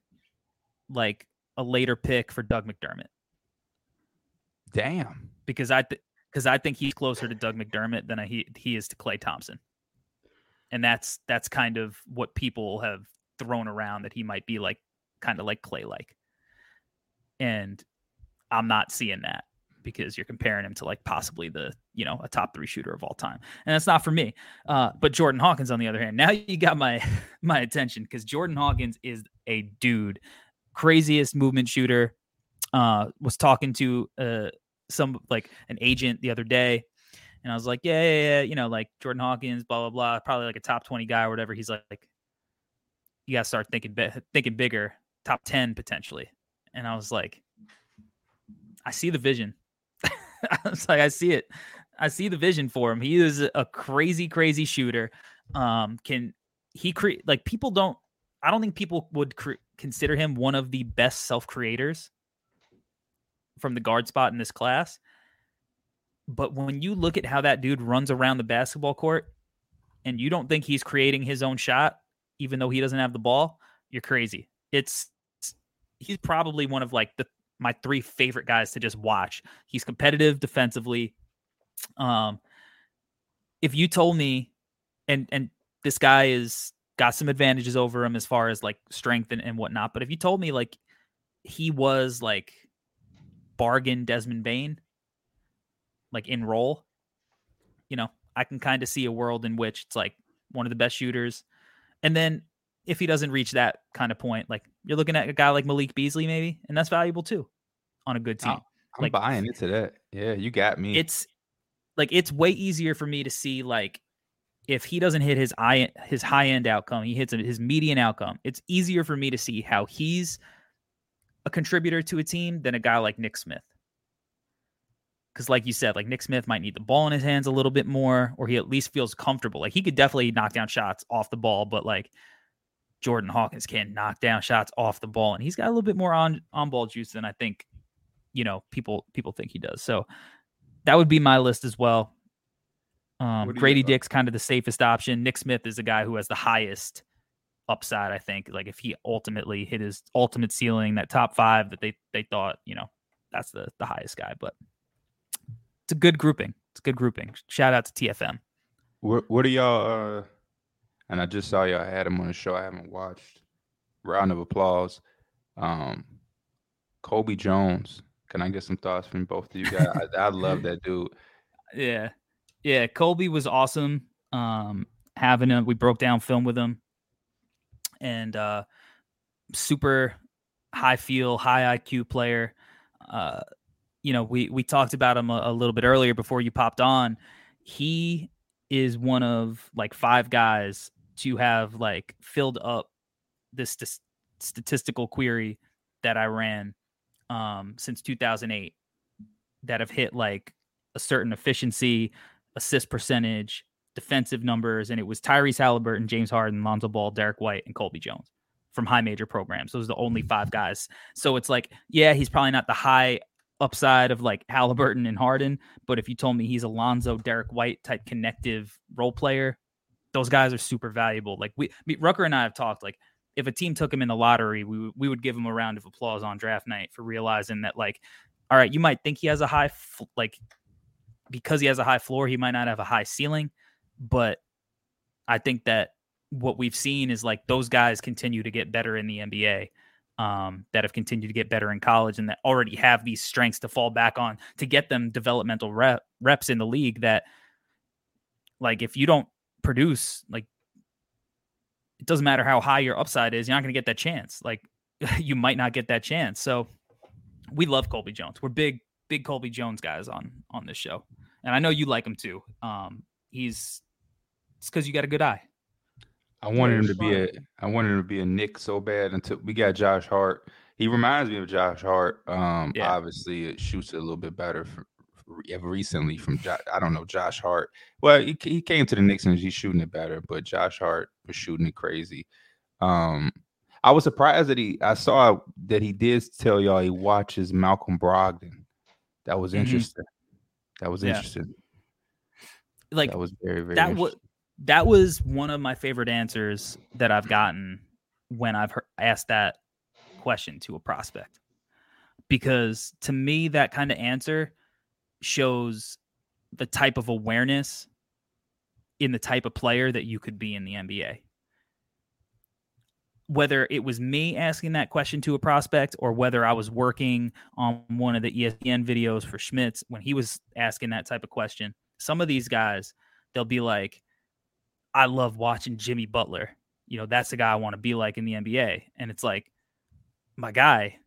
like a later pick for Doug McDermott. Damn. Because I because th- I think he's closer to Doug McDermott than he he is to Klay Thompson. And that's that's kind of what people have thrown around that he might be like kind of like Klay like. And I'm not seeing that because you're comparing him to like possibly the you know a top three shooter of all time and that's not for me uh, but jordan hawkins on the other hand now you got my my attention because jordan hawkins is a dude craziest movement shooter uh, was talking to uh, some like an agent the other day and i was like yeah, yeah yeah you know like jordan hawkins blah blah blah probably like a top 20 guy or whatever he's like, like you got to start thinking thinking bigger, top 10 potentially. And I was like, I see the vision. I was like, I see it. I see the vision for him. He is a crazy, crazy shooter. Um, can he create like people don't? I don't think people would consider him one of the best self creators from the guard spot in this class. But when you look at how that dude runs around the basketball court, and you don't think he's creating his own shot, even though he doesn't have the ball, you're crazy. It's he's probably one of like the my three favorite guys to just watch. He's competitive defensively. Um, if you told me, and and this guy is got some advantages over him as far as like strength and, and whatnot, but if you told me like he was like bargain Desmond Bane, like in role, you know, I can kind of see a world in which it's like one of the best shooters, and then if he doesn't reach that kind of point, like you're looking at a guy like Malik Beasley, maybe, and that's valuable too on a good team. Oh, I'm like, buying into that. Yeah, you got me. It's like it's way easier for me to see like if he doesn't hit his eye his high end outcome, he hits his median outcome. It's easier for me to see how he's a contributor to a team than a guy like Nick Smith. Because, like you said, like Nick Smith might need the ball in his hands a little bit more, or he at least feels comfortable. Like he could definitely knock down shots off the ball, but like Jordan Hawkins can knock down shots off the ball, and he's got a little bit more on on ball juice than I think, you know, people people think he does. So that would be my list as well. Um, Grady Dick's kind of the safest option. Nick Smith is a guy who has the highest upside. I think, like if he ultimately hit his ultimate ceiling, that top five that they they thought, you know, that's the the highest guy. But it's a good grouping. It's a good grouping. Shout out to TFM. What what are y'all? Uh, and I just saw y'all had him on the show. I haven't watched. Round of applause. Um, Colby Jones. Can I get some thoughts from both of you guys? I, I love that dude. Yeah, yeah. Colby was awesome. Um, having him, we broke down film with him, and uh, super high feel, high IQ player. Uh, you know, we we talked about him a, a, little bit earlier before you popped on. He is one of like five guys to have like filled up this st- statistical query that I ran um, since 2008. that have hit like a certain efficiency, assist percentage, defensive numbers, and it was Tyrese Haliburton, James Harden, Lonzo Ball, Derrick White, and Colby Jones from high major programs. Those are the only five guys. So it's like, yeah, he's probably not the high upside of like Haliburton and Harden, but if you told me he's a Lonzo, Derrick White type connective role player, those guys are super valuable. Like we, Rucker and I have talked. Like if a team took him in the lottery, we we would give him a round of applause on draft night for realizing that like, all right, you might think he has a high like because he has a high floor, he might not have a high ceiling, but I think that what we've seen is like those guys continue to get better in the NBA. Um, that have continued to get better in college and that already have these strengths to fall back on to get them developmental rep, reps in the league that like if you don't produce like it doesn't matter how high your upside is you're not going to get that chance. Like you might not get that chance. So we love colby jones. We're big big colby jones guys on on this show and i know you like him too um he's it's because you got a good eye I wanted him to be a I wanted him to be a Knick so bad until we got Josh Hart. He reminds me of Josh Hart. Um, yeah. obviously it shoots a little bit better for, recently from I don't know Josh Hart. Well, he, he came to the Knicks and he's shooting it better, but Josh Hart was shooting it crazy. Um, I was surprised that he I saw that he did tell y'all he watches Malcolm Brogdon. That was mm-hmm. interesting. That was yeah. interesting. Like that was very very that was that was one of my favorite answers that I've gotten when I've heard, asked that question to a prospect. Because to me, that kind of answer shows the type of awareness in the type of player that you could be in the NBA. Whether it was me asking that question to a prospect or whether I was working on one of the ESPN videos for Schmitz when he was asking that type of question, some of these guys, they'll be like, I love watching Jimmy Butler. You know, that's the guy I want to be like in the NBA. And it's like, my guy,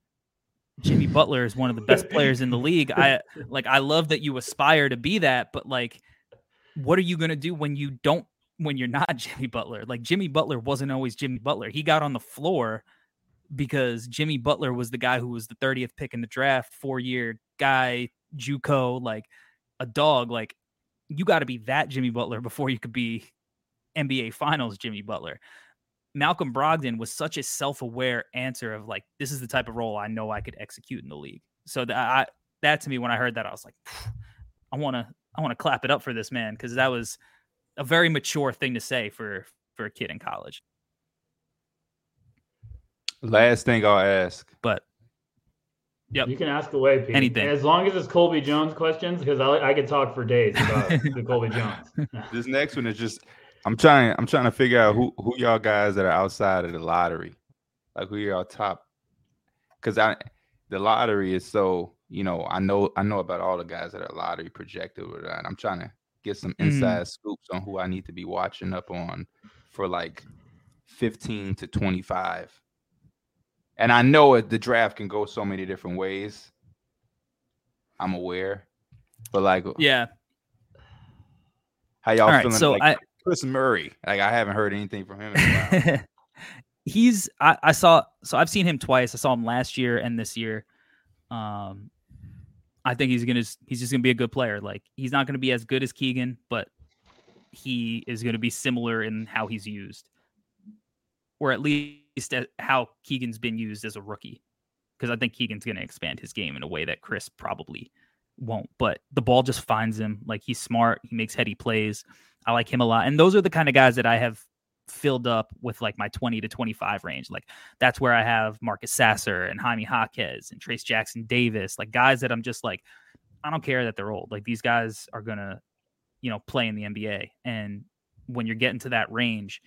Jimmy Butler is one of the best players in the league. I like I love that you aspire to be that, but like what are you going to do when you don't when you're not Jimmy Butler? Like Jimmy Butler wasn't always Jimmy Butler. He got on the floor because Jimmy Butler was the guy who was the 30th pick in the draft, 4-year guy, JUCO, like a dog, like you got to be that Jimmy Butler before you could be NBA finals Jimmy Butler. Malcolm Brogdon was such a self-aware answer of like, this is the type of role I know I could execute in the league. So that I, that to me, when I heard that, I was like, I want to, I want to clap it up for this man because that was a very mature thing to say for for a kid in college. Last thing I'll ask, but Yep. You can ask away, Pete. Anything. As long as it's Colby Jones questions, because I, I could talk for days about the Colby Jones. this next one is just I'm trying. I'm trying to figure out who who y'all guys that are outside of the lottery, like who y'all top, because I the lottery is so you know I know I know about all the guys that are lottery projected with that. I'm trying to get some mm-hmm. inside mm. scoops on who I need to be watching up on for like 15 to 25. And I know it, the draft can go so many different ways. I'm aware, but like, yeah. How y'all all feeling? Right, so like, I Kris Murray. Like I haven't heard anything from him. he's I, I, saw so I've seen him twice. I saw him last year and this year. Um, I think he's gonna he's just gonna be a good player. Like he's not gonna be as good as Keegan, but he is gonna be similar in how he's used, or at least uh, how Keegan's been used as a rookie. Because I think Keegan's gonna expand his game in a way that Kris probably won't. But the ball just finds him. Like he's smart. He makes heady plays. I like him a lot. And those are the kind of guys that I have filled up with like my 20 to 25 range. Like that's where I have Marcus Sasser and Jaime Jaquez and Trayce Jackson Davis, like guys that I'm just like, I don't care that they're old. Like these guys are going to, you know, play in the NBA. And when you're getting to that range,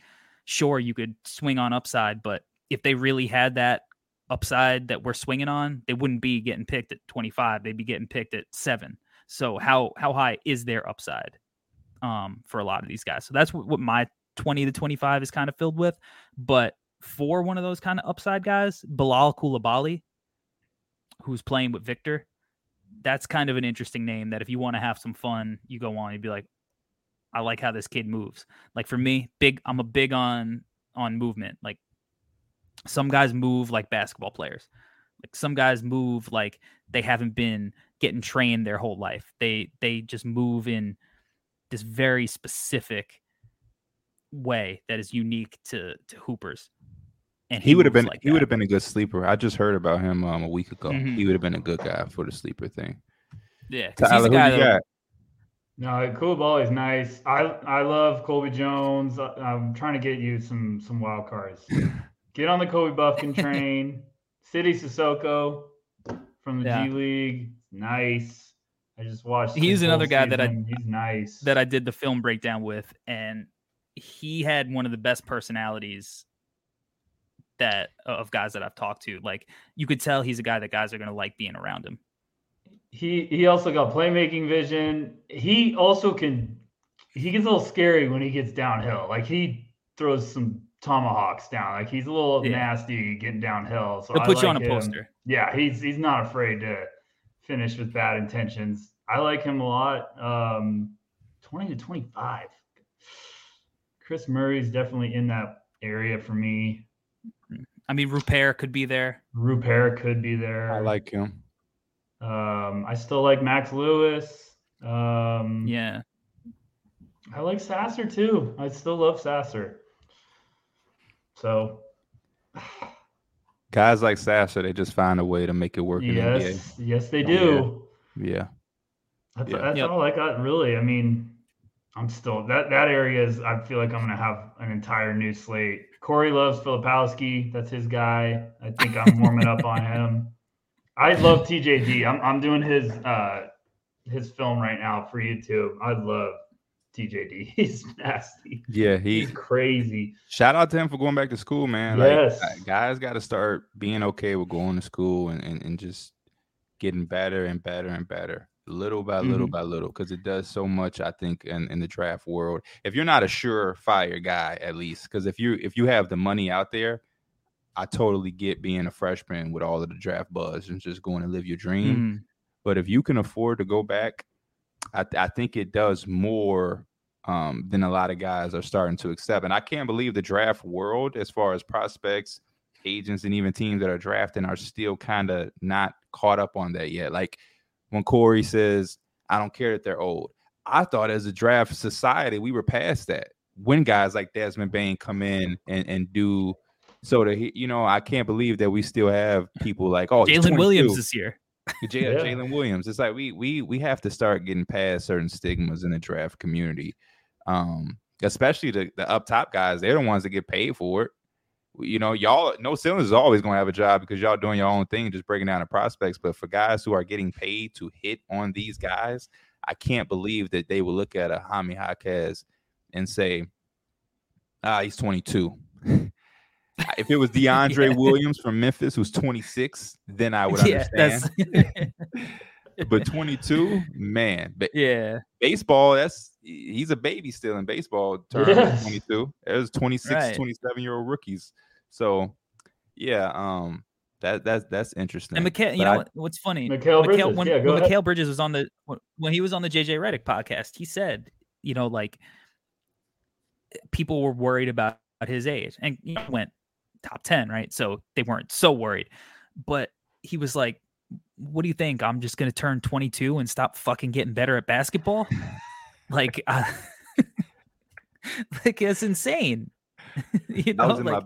sure, you could swing on upside, but if they really had that upside that we're swinging on, they wouldn't be getting picked at 25. They'd be getting picked at seven. So how how high is their upside? um, for a lot of these guys. So that's what, what my 20 to 25 is kind of filled with. But for one of those kind of upside guys, Bilal Coulibaly, who's playing with Victor, that's kind of an interesting name that if you want to have some fun, you go on, you'd be like, I like how this kid moves. Like for me, big I'm a big on on movement. Like some guys move like basketball players. Like some guys move like they haven't been getting trained their whole life. They they just move in this very specific way that is unique to to hoopers. And he, he would have been like he would have been a good sleeper. I just heard about him um, a week ago. Mm-hmm. He would have been a good guy for the sleeper thing. Yeah, Tyler, who you got? No, cool ball is nice. I I love Colby Jones. I'm trying to get you some some wild cards. get on the Kobe Bufkin train. Sidy Cissoko from the yeah. G League. Nice. I just watched. He's another guy season. that I he's nice that I did the film breakdown with, and he had one of the best personalities that of guys that I've talked to. Like you could tell he's a guy that guys are going to like being around him. He he also got playmaking vision. He also can he gets a little scary when he gets downhill. Like he throws some tomahawks down. Like he's a little yeah. nasty getting downhill. So he'll put like you on a him. poster. Yeah, he's he's not afraid to finish with bad intentions. I like him a lot. Um, 20 to 25. Kris Murray's definitely in that area for me. I mean, Rupert could be there. Rupert could be there. I like him. Um, I still like Max Lewis. Um, yeah. I like Sasser too. I still love Sasser. So guys like Sasser, they just find a way to make it work. Yes, yes, they do. Yeah. That's, yeah. that's yep. all I got really. I mean, I'm still that that area is I feel like I'm gonna have an entire new slate. Corey loves Filipowski. That's his guy. I think I'm warming up on him. I love TJD. I'm I'm doing his uh his film right now for YouTube. I love TJD. He's nasty. Yeah, he, he's crazy. Shout out to him for going back to school, man. Yes. Like, guys got to start being okay with going to school and, and, and just getting better and better and better little by little mm-hmm. by little because it does so much i think in, in the draft world if you're not a surefire guy at least because if you if you have the money out there i totally get being a freshman with all of the draft buzz and just going to live your dream mm. but if you can afford to go back I, I think it does more um, than a lot of guys are starting to accept and i can't believe the draft world as far as prospects agents and even teams that are drafting are still kind of not caught up on that yet like when Corey says, I don't care that they're old. I thought as a draft society, we were past that. When guys like Desmond Bane come in and, and do so to you know, I can't believe that we still have people like oh Jalen Williams this year. J- yeah. Jalen Williams. It's like we we we have to start getting past certain stigmas in the draft community. Um, especially the, the up top guys, they're the ones that get paid for it you know, y'all no ceilings is always going to have a job because y'all doing your own thing, just breaking down the prospects. But for guys who are getting paid to hit on these guys, I can't believe that they will look at a Jaime Jaquez and say, ah, he's 22. if it was DeAndre yeah. Williams from Memphis, who's 26, then I would understand. but 22, man. yeah. Baseball, that's he's a baby still in baseball terms. Yes. 22. There's 26, right. 27 year old rookies. So yeah, um, that that's that's interesting. And Mikal, you know I, what's funny? Mikal Bridges. Mikal, when, yeah, when Mikal Bridges was on the when he was on the JJ Redick podcast, he said, you know, like people were worried about his age, and he went top ten, right? So they weren't so worried, but he was like, "What do you think? I'm just gonna turn 22 and stop fucking getting better at basketball?" like, uh, like it's insane. you know, like. My-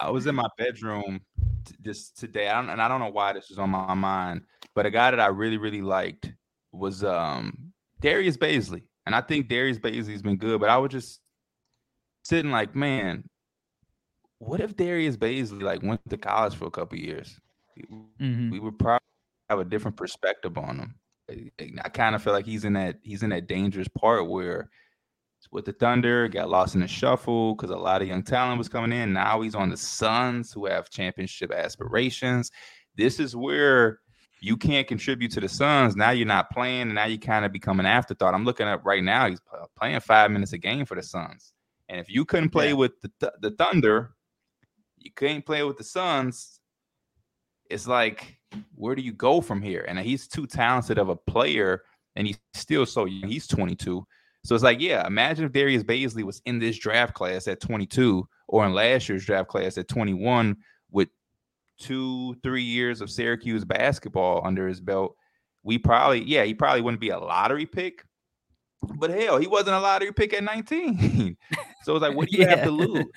I was in my bedroom t- just today, I and I don't know why this was on my mind, but a guy that I really, really liked was um Darius Bazley, and I think Darius Bazley's been good, but I was just sitting like, man, what if Darius Bazley like went to college for a couple years? Mm-hmm. We would probably have a different perspective on him. I kind of feel like he's in that he's in that dangerous part where with the Thunder, got lost in the shuffle because a lot of young talent was coming in. Now he's on the Suns, who have championship aspirations. This is where you can't contribute to the Suns. Now you're not playing, and now you kind of become an afterthought. I'm looking at right now; he's playing five minutes a game for the Suns. And if you couldn't play yeah. with the th- the Thunder, you can't play with the Suns. It's like, where do you go from here? And he's too talented of a player, and he's still so young. He's 22 so it's like, yeah, imagine if Darius Bazley was in this draft class at 22 or in last year's draft class at 21 with two, three years of Syracuse basketball under his belt. we probably, yeah, he probably wouldn't be a lottery pick. But hell, he wasn't a lottery pick at 19. so it's like, what do you yeah. have to lose?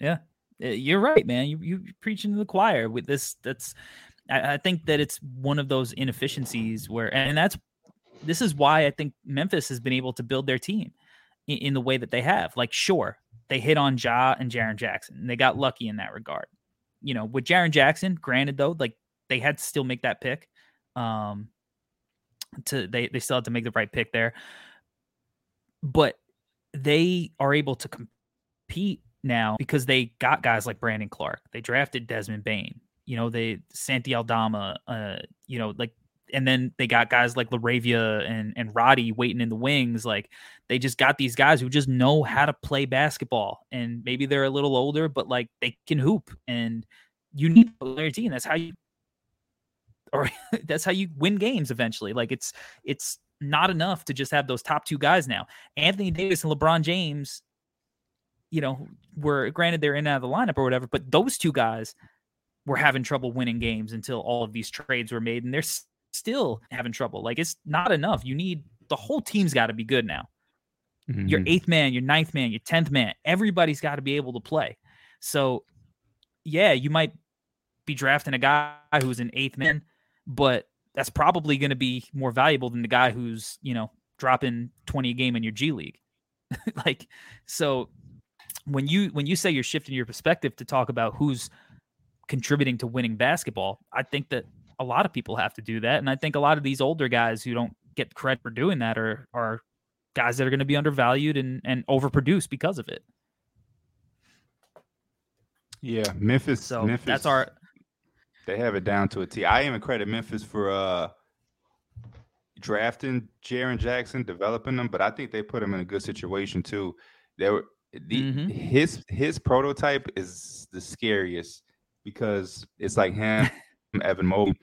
Yeah, uh, you're right, man. You you preaching to the choir with this. That's I, I think that it's one of those inefficiencies where, and that's this is why I think Memphis has been able to build their team in, in the way that they have. Like, sure, they hit on Ja and Jaren Jackson, and they got lucky in that regard. You know, with Jaren Jackson, granted though, like they had to still make that pick. Um, to they they still had to make the right pick there, but they are able to compete now because they got guys like Brandon Clarke. They drafted Desmond Bane. You know, they Santi Aldama. Uh, you know, like and then they got guys like LaRavia and and Roddy waiting in the wings. Like they just got these guys who just know how to play basketball, and maybe they're a little older, but like they can hoop, and you need your team. That's how you, or that's how you win games eventually. Like it's it's not enough to just have those top two guys now. Anthony Davis and LeBron James, you know, were granted they're in and out of the lineup or whatever, but those two guys were having trouble winning games until all of these trades were made, and they're still having trouble. Like it's not enough. You need the whole team's got to be good now. Mm-hmm. Your eighth man, your ninth man, your tenth man, everybody's got to be able to play. So, yeah, you might be drafting a guy who's an eighth man, but that's probably going to be more valuable than the guy who's you know dropping twenty a game in your G League. like, so when you when you say you're shifting your perspective to talk about who's contributing to winning basketball, I think that a lot of people have to do that. And I think a lot of these older guys who don't get credit for doing that are are guys that are going to be undervalued and and overproduced because of it. Yeah, Memphis. So Memphis, that's our. They have it down to a T. I even credit Memphis for uh drafting Jaren Jackson, developing them, but I think they put him in a good situation too. They were the mm-hmm. his his prototype is the scariest because it's like him Evan Mobley,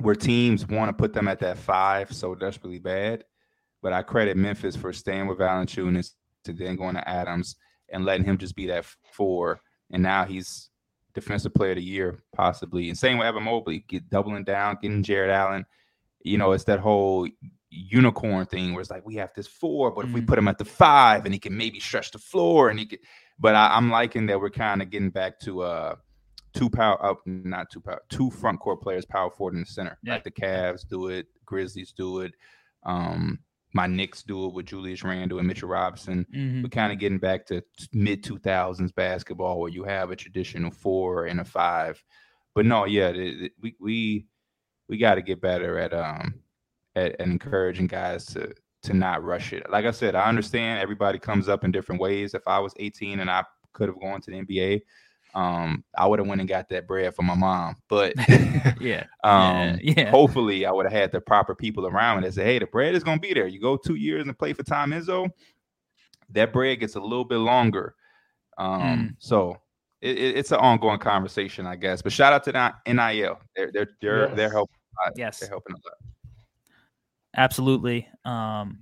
where teams want to put them at that five so desperately bad. But I credit Memphis for staying with Valanciunas to then going to Adams and letting him just be that four. And now he's defensive player of the year, possibly. And same with Evan Mobley, get doubling down, getting Jarrett Allen. You know, it's that whole unicorn thing where it's like we have this four, but mm-hmm. if we mm-hmm. put him at the five and he can maybe stretch the floor and he could but I, am liking that we're kind of getting back to uh two power up, not two power, two front court players, power forward in the center. Yeah. Like the Cavs do it, Grizzlies do it. Um, my Knicks do it with Julius Randle and Mitchell Robinson. Mm-hmm. We're kind of getting back to mid two thousands basketball where you have a traditional four and a five. But no, yeah, we we we got to get better at um at, at encouraging guys to to not rush it. Like I said, I understand everybody comes up in different ways. If I was 18 and I could have gone to the NBA, um, I would have went and got that bread for my mom. But yeah, um, yeah, hopefully I would have had the proper people around me that say, hey, the bread is gonna be there. You go two years and play for Tom Izzo, that bread gets a little bit longer. Um, mm. so it, it, it's an ongoing conversation, I guess. But shout out to the NIL. They're they're they're yes. they're helping. Yes, they're helping a lot. Absolutely. Um,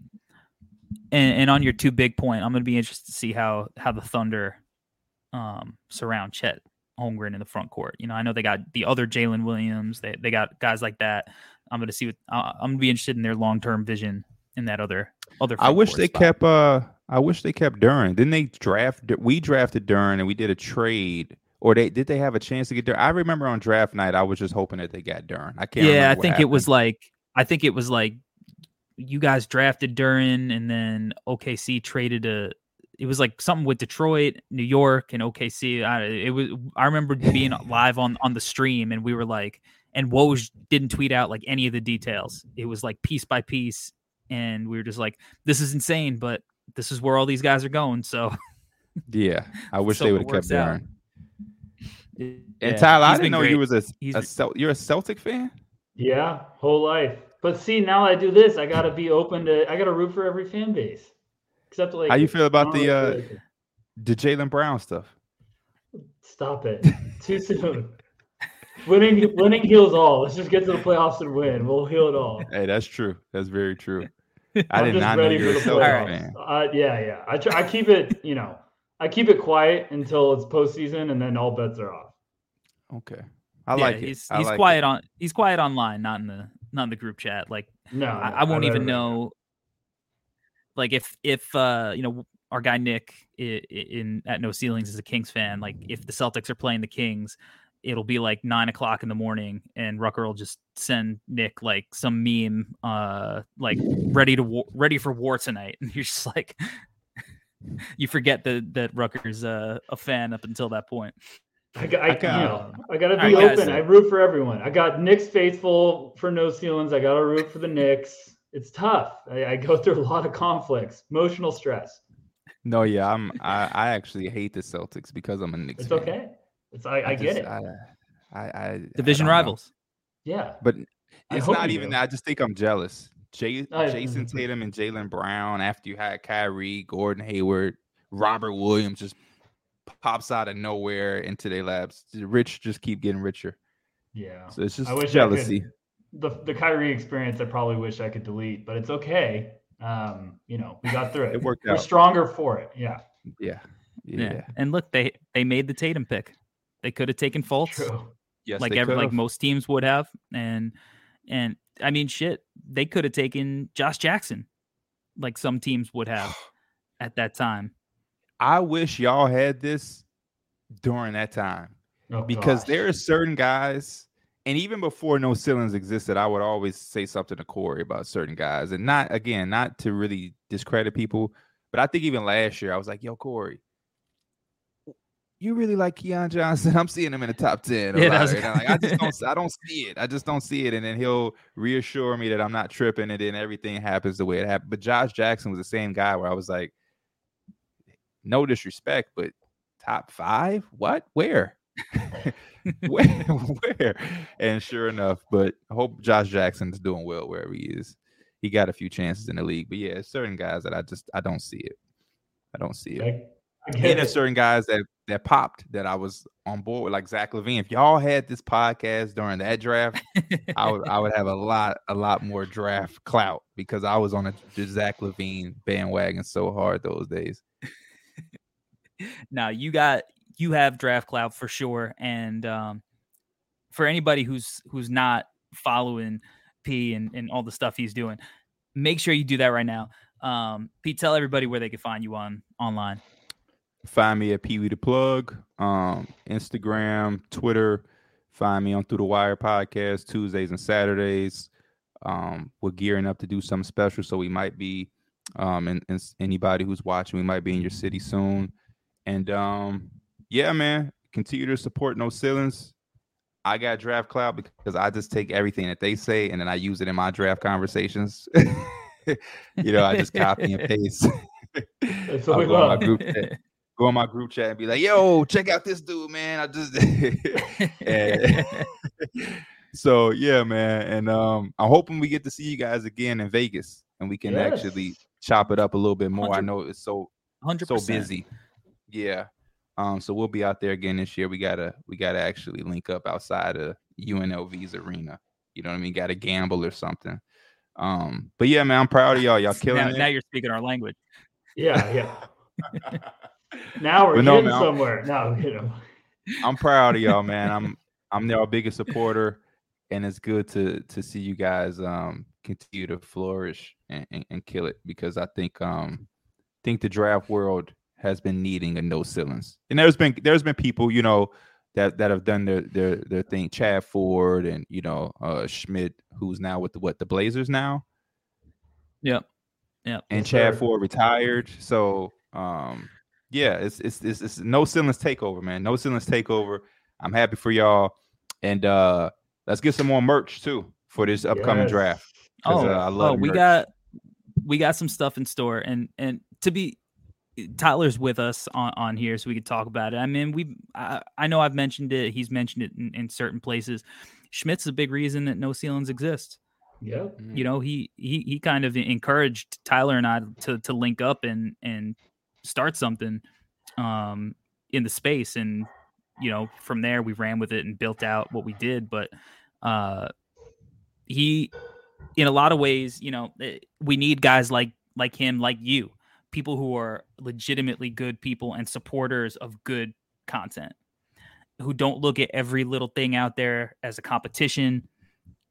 and, and on your two big point, I'm going to be interested to see how how the Thunder um, surround Chet Holmgren in the front court. You know, I know they got the other Jalen Williams. They they got guys like that. I'm going to see what uh, I'm going to be interested in their long term vision in that other other. I wish they spot. kept. uh I wish they kept Duren. Didn't they draft? We drafted Duren and we did a trade. Or they did they have a chance to get there? I remember on draft night, I was just hoping that they got Duren. I can't. Yeah, I think happened. it was like I think it was like you guys drafted Duren, and then OKC traded a it was like something with Detroit, New York, and OKC. I, it was I remember being live on on the stream, and we were like, and Woj didn't tweet out like any of the details. It was like piece by piece, and we were just like, this is insane, but this is where all these guys are going. So, yeah, I wish so they would have kept Duren. And yeah, Tyler, I didn't know great. you was a, a Cel- you're a Celtic fan. Yeah, whole life. But see, now I do this. I got to be open to. I got to root for every fan base. Except like how you feel about the uh the Jaylen Brown stuff? Stop it. Too soon. winning winning heals all. Let's just get to the playoffs and win. We'll heal it all. Hey, that's true. That's very true. I did not know you were playoffs. Celtics fan. Uh, yeah, yeah. I try, I keep it, you know, I keep it quiet until it's postseason, and then all bets are off. Okay, I yeah, like it. He's he's like quiet it. on he's quiet online, not in the not in the group chat. Like No, I, I won't read even it right know. Like if if uh you know our guy Nick in, in at No Ceilings is a Kings fan. Like if the Celtics are playing the Kings, it'll be like nine o'clock in the morning, and Rucker will just send Nick like some meme, uh, like ready to war, ready for war tonight, and you're just like. You forget that that Rucker's uh, a fan up until that point. I, got, I, I got- you know, I gotta be right, guys. open. I root for everyone. I got Knicks faithful for no ceilings. I gotta root for the Knicks. It's tough. I, I go through a lot of conflicts, emotional stress. No, yeah, I'm. I, I actually hate the Celtics because I'm a Knicks. It's fan. okay. It's I, I, get just- it. I, I, I Division I don't know. rivals. yeah. but it's not even do. that. I just think I'm jealous. Jay, I- Jayson Tatum and Jaylen Brown. After you had Kyrie, Gordon Hayward, Robert Williams just pops out of nowhere into their laps. The rich just keep getting richer. Yeah. So it's just I wish I jealousy. Could- The the Kyrie experience I probably wish I could delete, but it's okay. Um, you know, we got through it. It worked We're out. stronger for it. Yeah. Yeah. Yeah. Yeah. And look, they they made the Tatum pick. They could have taken Fultz. True. Yes, like they every, like most teams would have and and i mean shit they could have taken josh jackson like some teams would have at that time I wish y'all had this during that time. Oh, because gosh. there are certain guys, and even before no ceilings existed, I would always say something to Corey about certain guys, and not again, not to really discredit people, but I think even last year I was like, "Yo, Corey, you really like Keon Johnson? I'm seeing him in the top ten. Yeah, was- Like, I just don't, I don't see it. I just don't see it." And then he'll reassure me that I'm not tripping, and then everything happens the way it happened. But Josh Jackson was the same guy where I was like, no disrespect, but top five? What? Where? where? Where? And sure enough, but hope Josh Jackson's doing well wherever he is. He got a few chances in the league, but yeah, certain guys that I just I don't see it. I don't see it. I And there's certain guys that that popped that I was on board with, like Zach LaVine. If y'all had this podcast during that draft, I would I would have a lot a lot more draft clout because I was on a Zach LaVine bandwagon so hard those days. now you got you have draft cloud for sure and um for anybody who's who's not following p and, and all the stuff he's doing make sure you do that right now um pete tell everybody where they can find you on online Find me at Pee Wee the Plug, um, Instagram, Twitter. Find me on Through the Wire podcast Tuesdays and Saturdays. Um, we're gearing up to do something special, so we might be, um, and, and anybody who's watching, we might be in your city soon. And um, yeah, man, continue to support No Ceilings. I got draft cloud because I just take everything that they say and then I use it in my draft conversations. you know, I just copy and paste. That's what I'll we go on my group chat, go on my group chat and be like, "Yo, check out this dude, man." I just And- so yeah, man, and um, I'm hoping we get to see you guys again in Vegas and we can actually chop it up a little bit more. I know it's so 100% so busy. Yeah. Um, so we'll be out there again this year. We gotta we gotta actually link up outside of UNLV's arena. You know what I mean? Gotta gamble or something. Um, but yeah, man, I'm proud of y'all. Y'all killing now, it. now you're speaking our language Yeah, yeah. Now we're But no, getting man, I'm- somewhere. No, you know. I'm proud of y'all, man. I'm I'm their biggest supporter, and it's good to to see you guys um continue to flourish and, and, and kill it because I think um think the draft world has been needing a no ceilings. And there's been there's been people, you know, that that have done their their their thing. Chad Ford and you know uh Schmitz, who's now with the what the Blazers now, yep yep and Yes, Chad sir. Ford retired. So um yeah, it's it's it's, it's no ceilings takeover, man. No ceilings takeover. I'm happy for y'all, and uh let's get some more merch too for this upcoming Yes. draft. 'cause, Oh, uh, I love oh, we merch. got we got some stuff in store, and and to be Tyler's with us on on here, so we could talk about it. I mean, we I, I know I've mentioned it. He's mentioned it in, in certain places. Schmitz's a big reason that no ceilings exist. Mm. You know, he he he kind of encouraged Tyler and I to to link up and and start something um in the space and you know from there we ran with it and built out what we did but uh he in a lot of ways you know eh, we need guys like like him like you people who are legitimately good people and supporters of good content who don't look at every little thing out there as a competition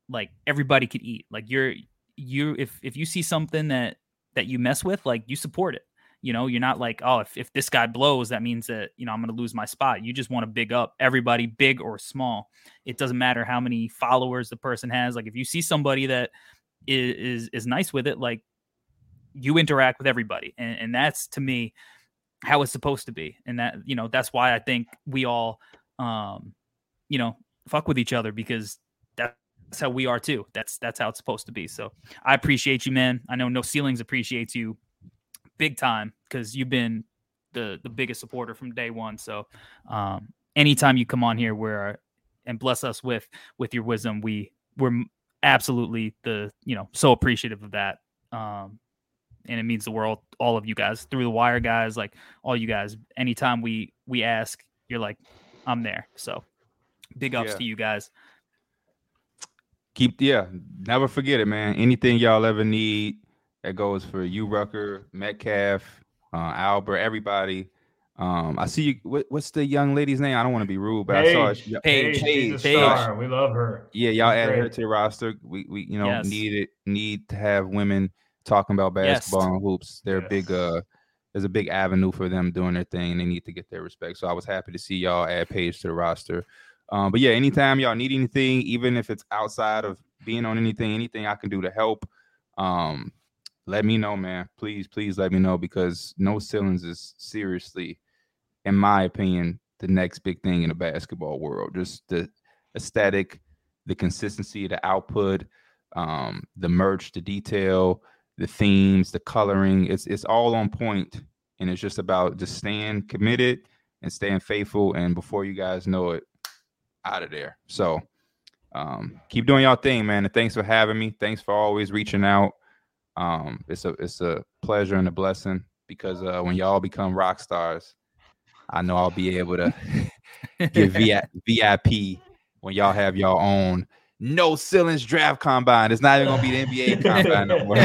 like everybody could eat. Like you're you if if you see something that that you mess with, like you support it. You know, you're not like, oh, if, if this guy blows, that means that, you know, I'm to lose my spot. You just want to big up everybody, big or small. It doesn't matter how many followers the person has. Like if you see somebody that is is, is nice with it, like you interact with everybody. And, and that's to me how it's supposed to be. And that, you know, that's why I think we all um, you know, fuck with each other because that's how we are too. That's that's how it's supposed to be. So I appreciate you, man. I know No Ceilings appreciates you big time because you've been the the biggest supporter from day one. So um, anytime you come on here, where and bless us with with your wisdom, we we're absolutely the you know so appreciative of that. Um, and it means the world. All of you guys through the wire, guys, like all you guys. Anytime we we ask, you're like, I'm there. So big ups yeah. to you guys keep yeah, never forget it, man. Anything y'all ever need, that goes for you, Rucker, Metcalf, uh, Albert, everybody. Um, I see you. What, what's the young lady's name? I don't want to be rude, but Paige, I saw it. Paige, Paige, Paige. Star. We love her. Yeah, y'all add her to the roster. We, we, you know, yes. need it. Need to have women talking about basketball yes. and hoops. They're yes. big. Uh, there's a big avenue for them doing their thing. They need to get their respect. So I was happy to see y'all add Paige to the roster. Um, but yeah, anytime y'all need anything, even if it's outside of being on anything, anything I can do to help, um, let me know, man. Please, please let me know because no ceilings is seriously, in my opinion, the next big thing in the basketball world. Just the aesthetic, the consistency, the output, um, the merch, the detail, the themes, the coloring. It's it's all on point, and it's just about just staying committed and staying faithful. And before you guys know it, out of there. So um, keep doing y'all thing, man. And thanks for having me. Thanks for always reaching out. Um, it's a it's a pleasure and a blessing because uh, when y'all become rock stars, I know I'll be able to get VIP when y'all have y'all own no ceilings draft combine. It's not even gonna be the NBA combine no more.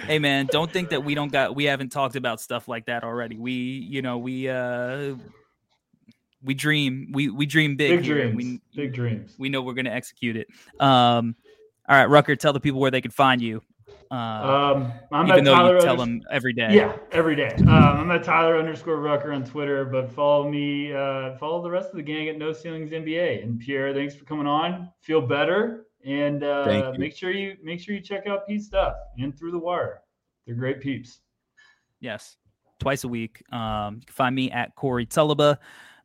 hey man, don't think that we don't got we haven't talked about stuff like that already. We, you know, we uh we dream we we dream big, big dreams we, big dreams we know we're going to execute it um all right rucker tell the people where they can find you uh, um, I'm even though Tyler you tell them every day. Yeah, every day. Um, I'm at Tyler underscore Rucker on Twitter, but follow me, uh, follow the rest of the gang at No Ceilings NBA. And Pierre, thanks for coming on. Feel better, and uh, make sure you make sure you check out Pete's stuff and Through the Wire. They're great peeps. Yes, twice a week. Um, you can find me at Corey Tulaba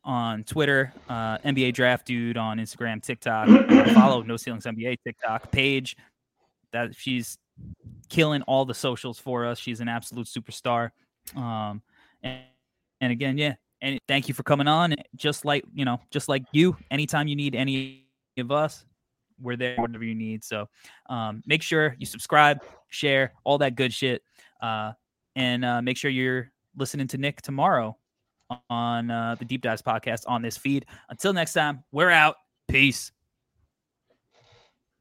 on Twitter, uh, NBA Draft Dude on Instagram, TikTok. follow No Ceilings NBA TikTok page. That she's killing all the socials for us. She's an absolute superstar. Um, and, and again, yeah, and thank you for coming on. Just like you know, just like you, anytime you need any of us, we're there whatever you need. So um, make sure you subscribe, share, all that good shit, uh, and uh, make sure you're listening to Nick tomorrow on uh, the Deep Dives podcast on this feed. Until next time, we're out. Peace.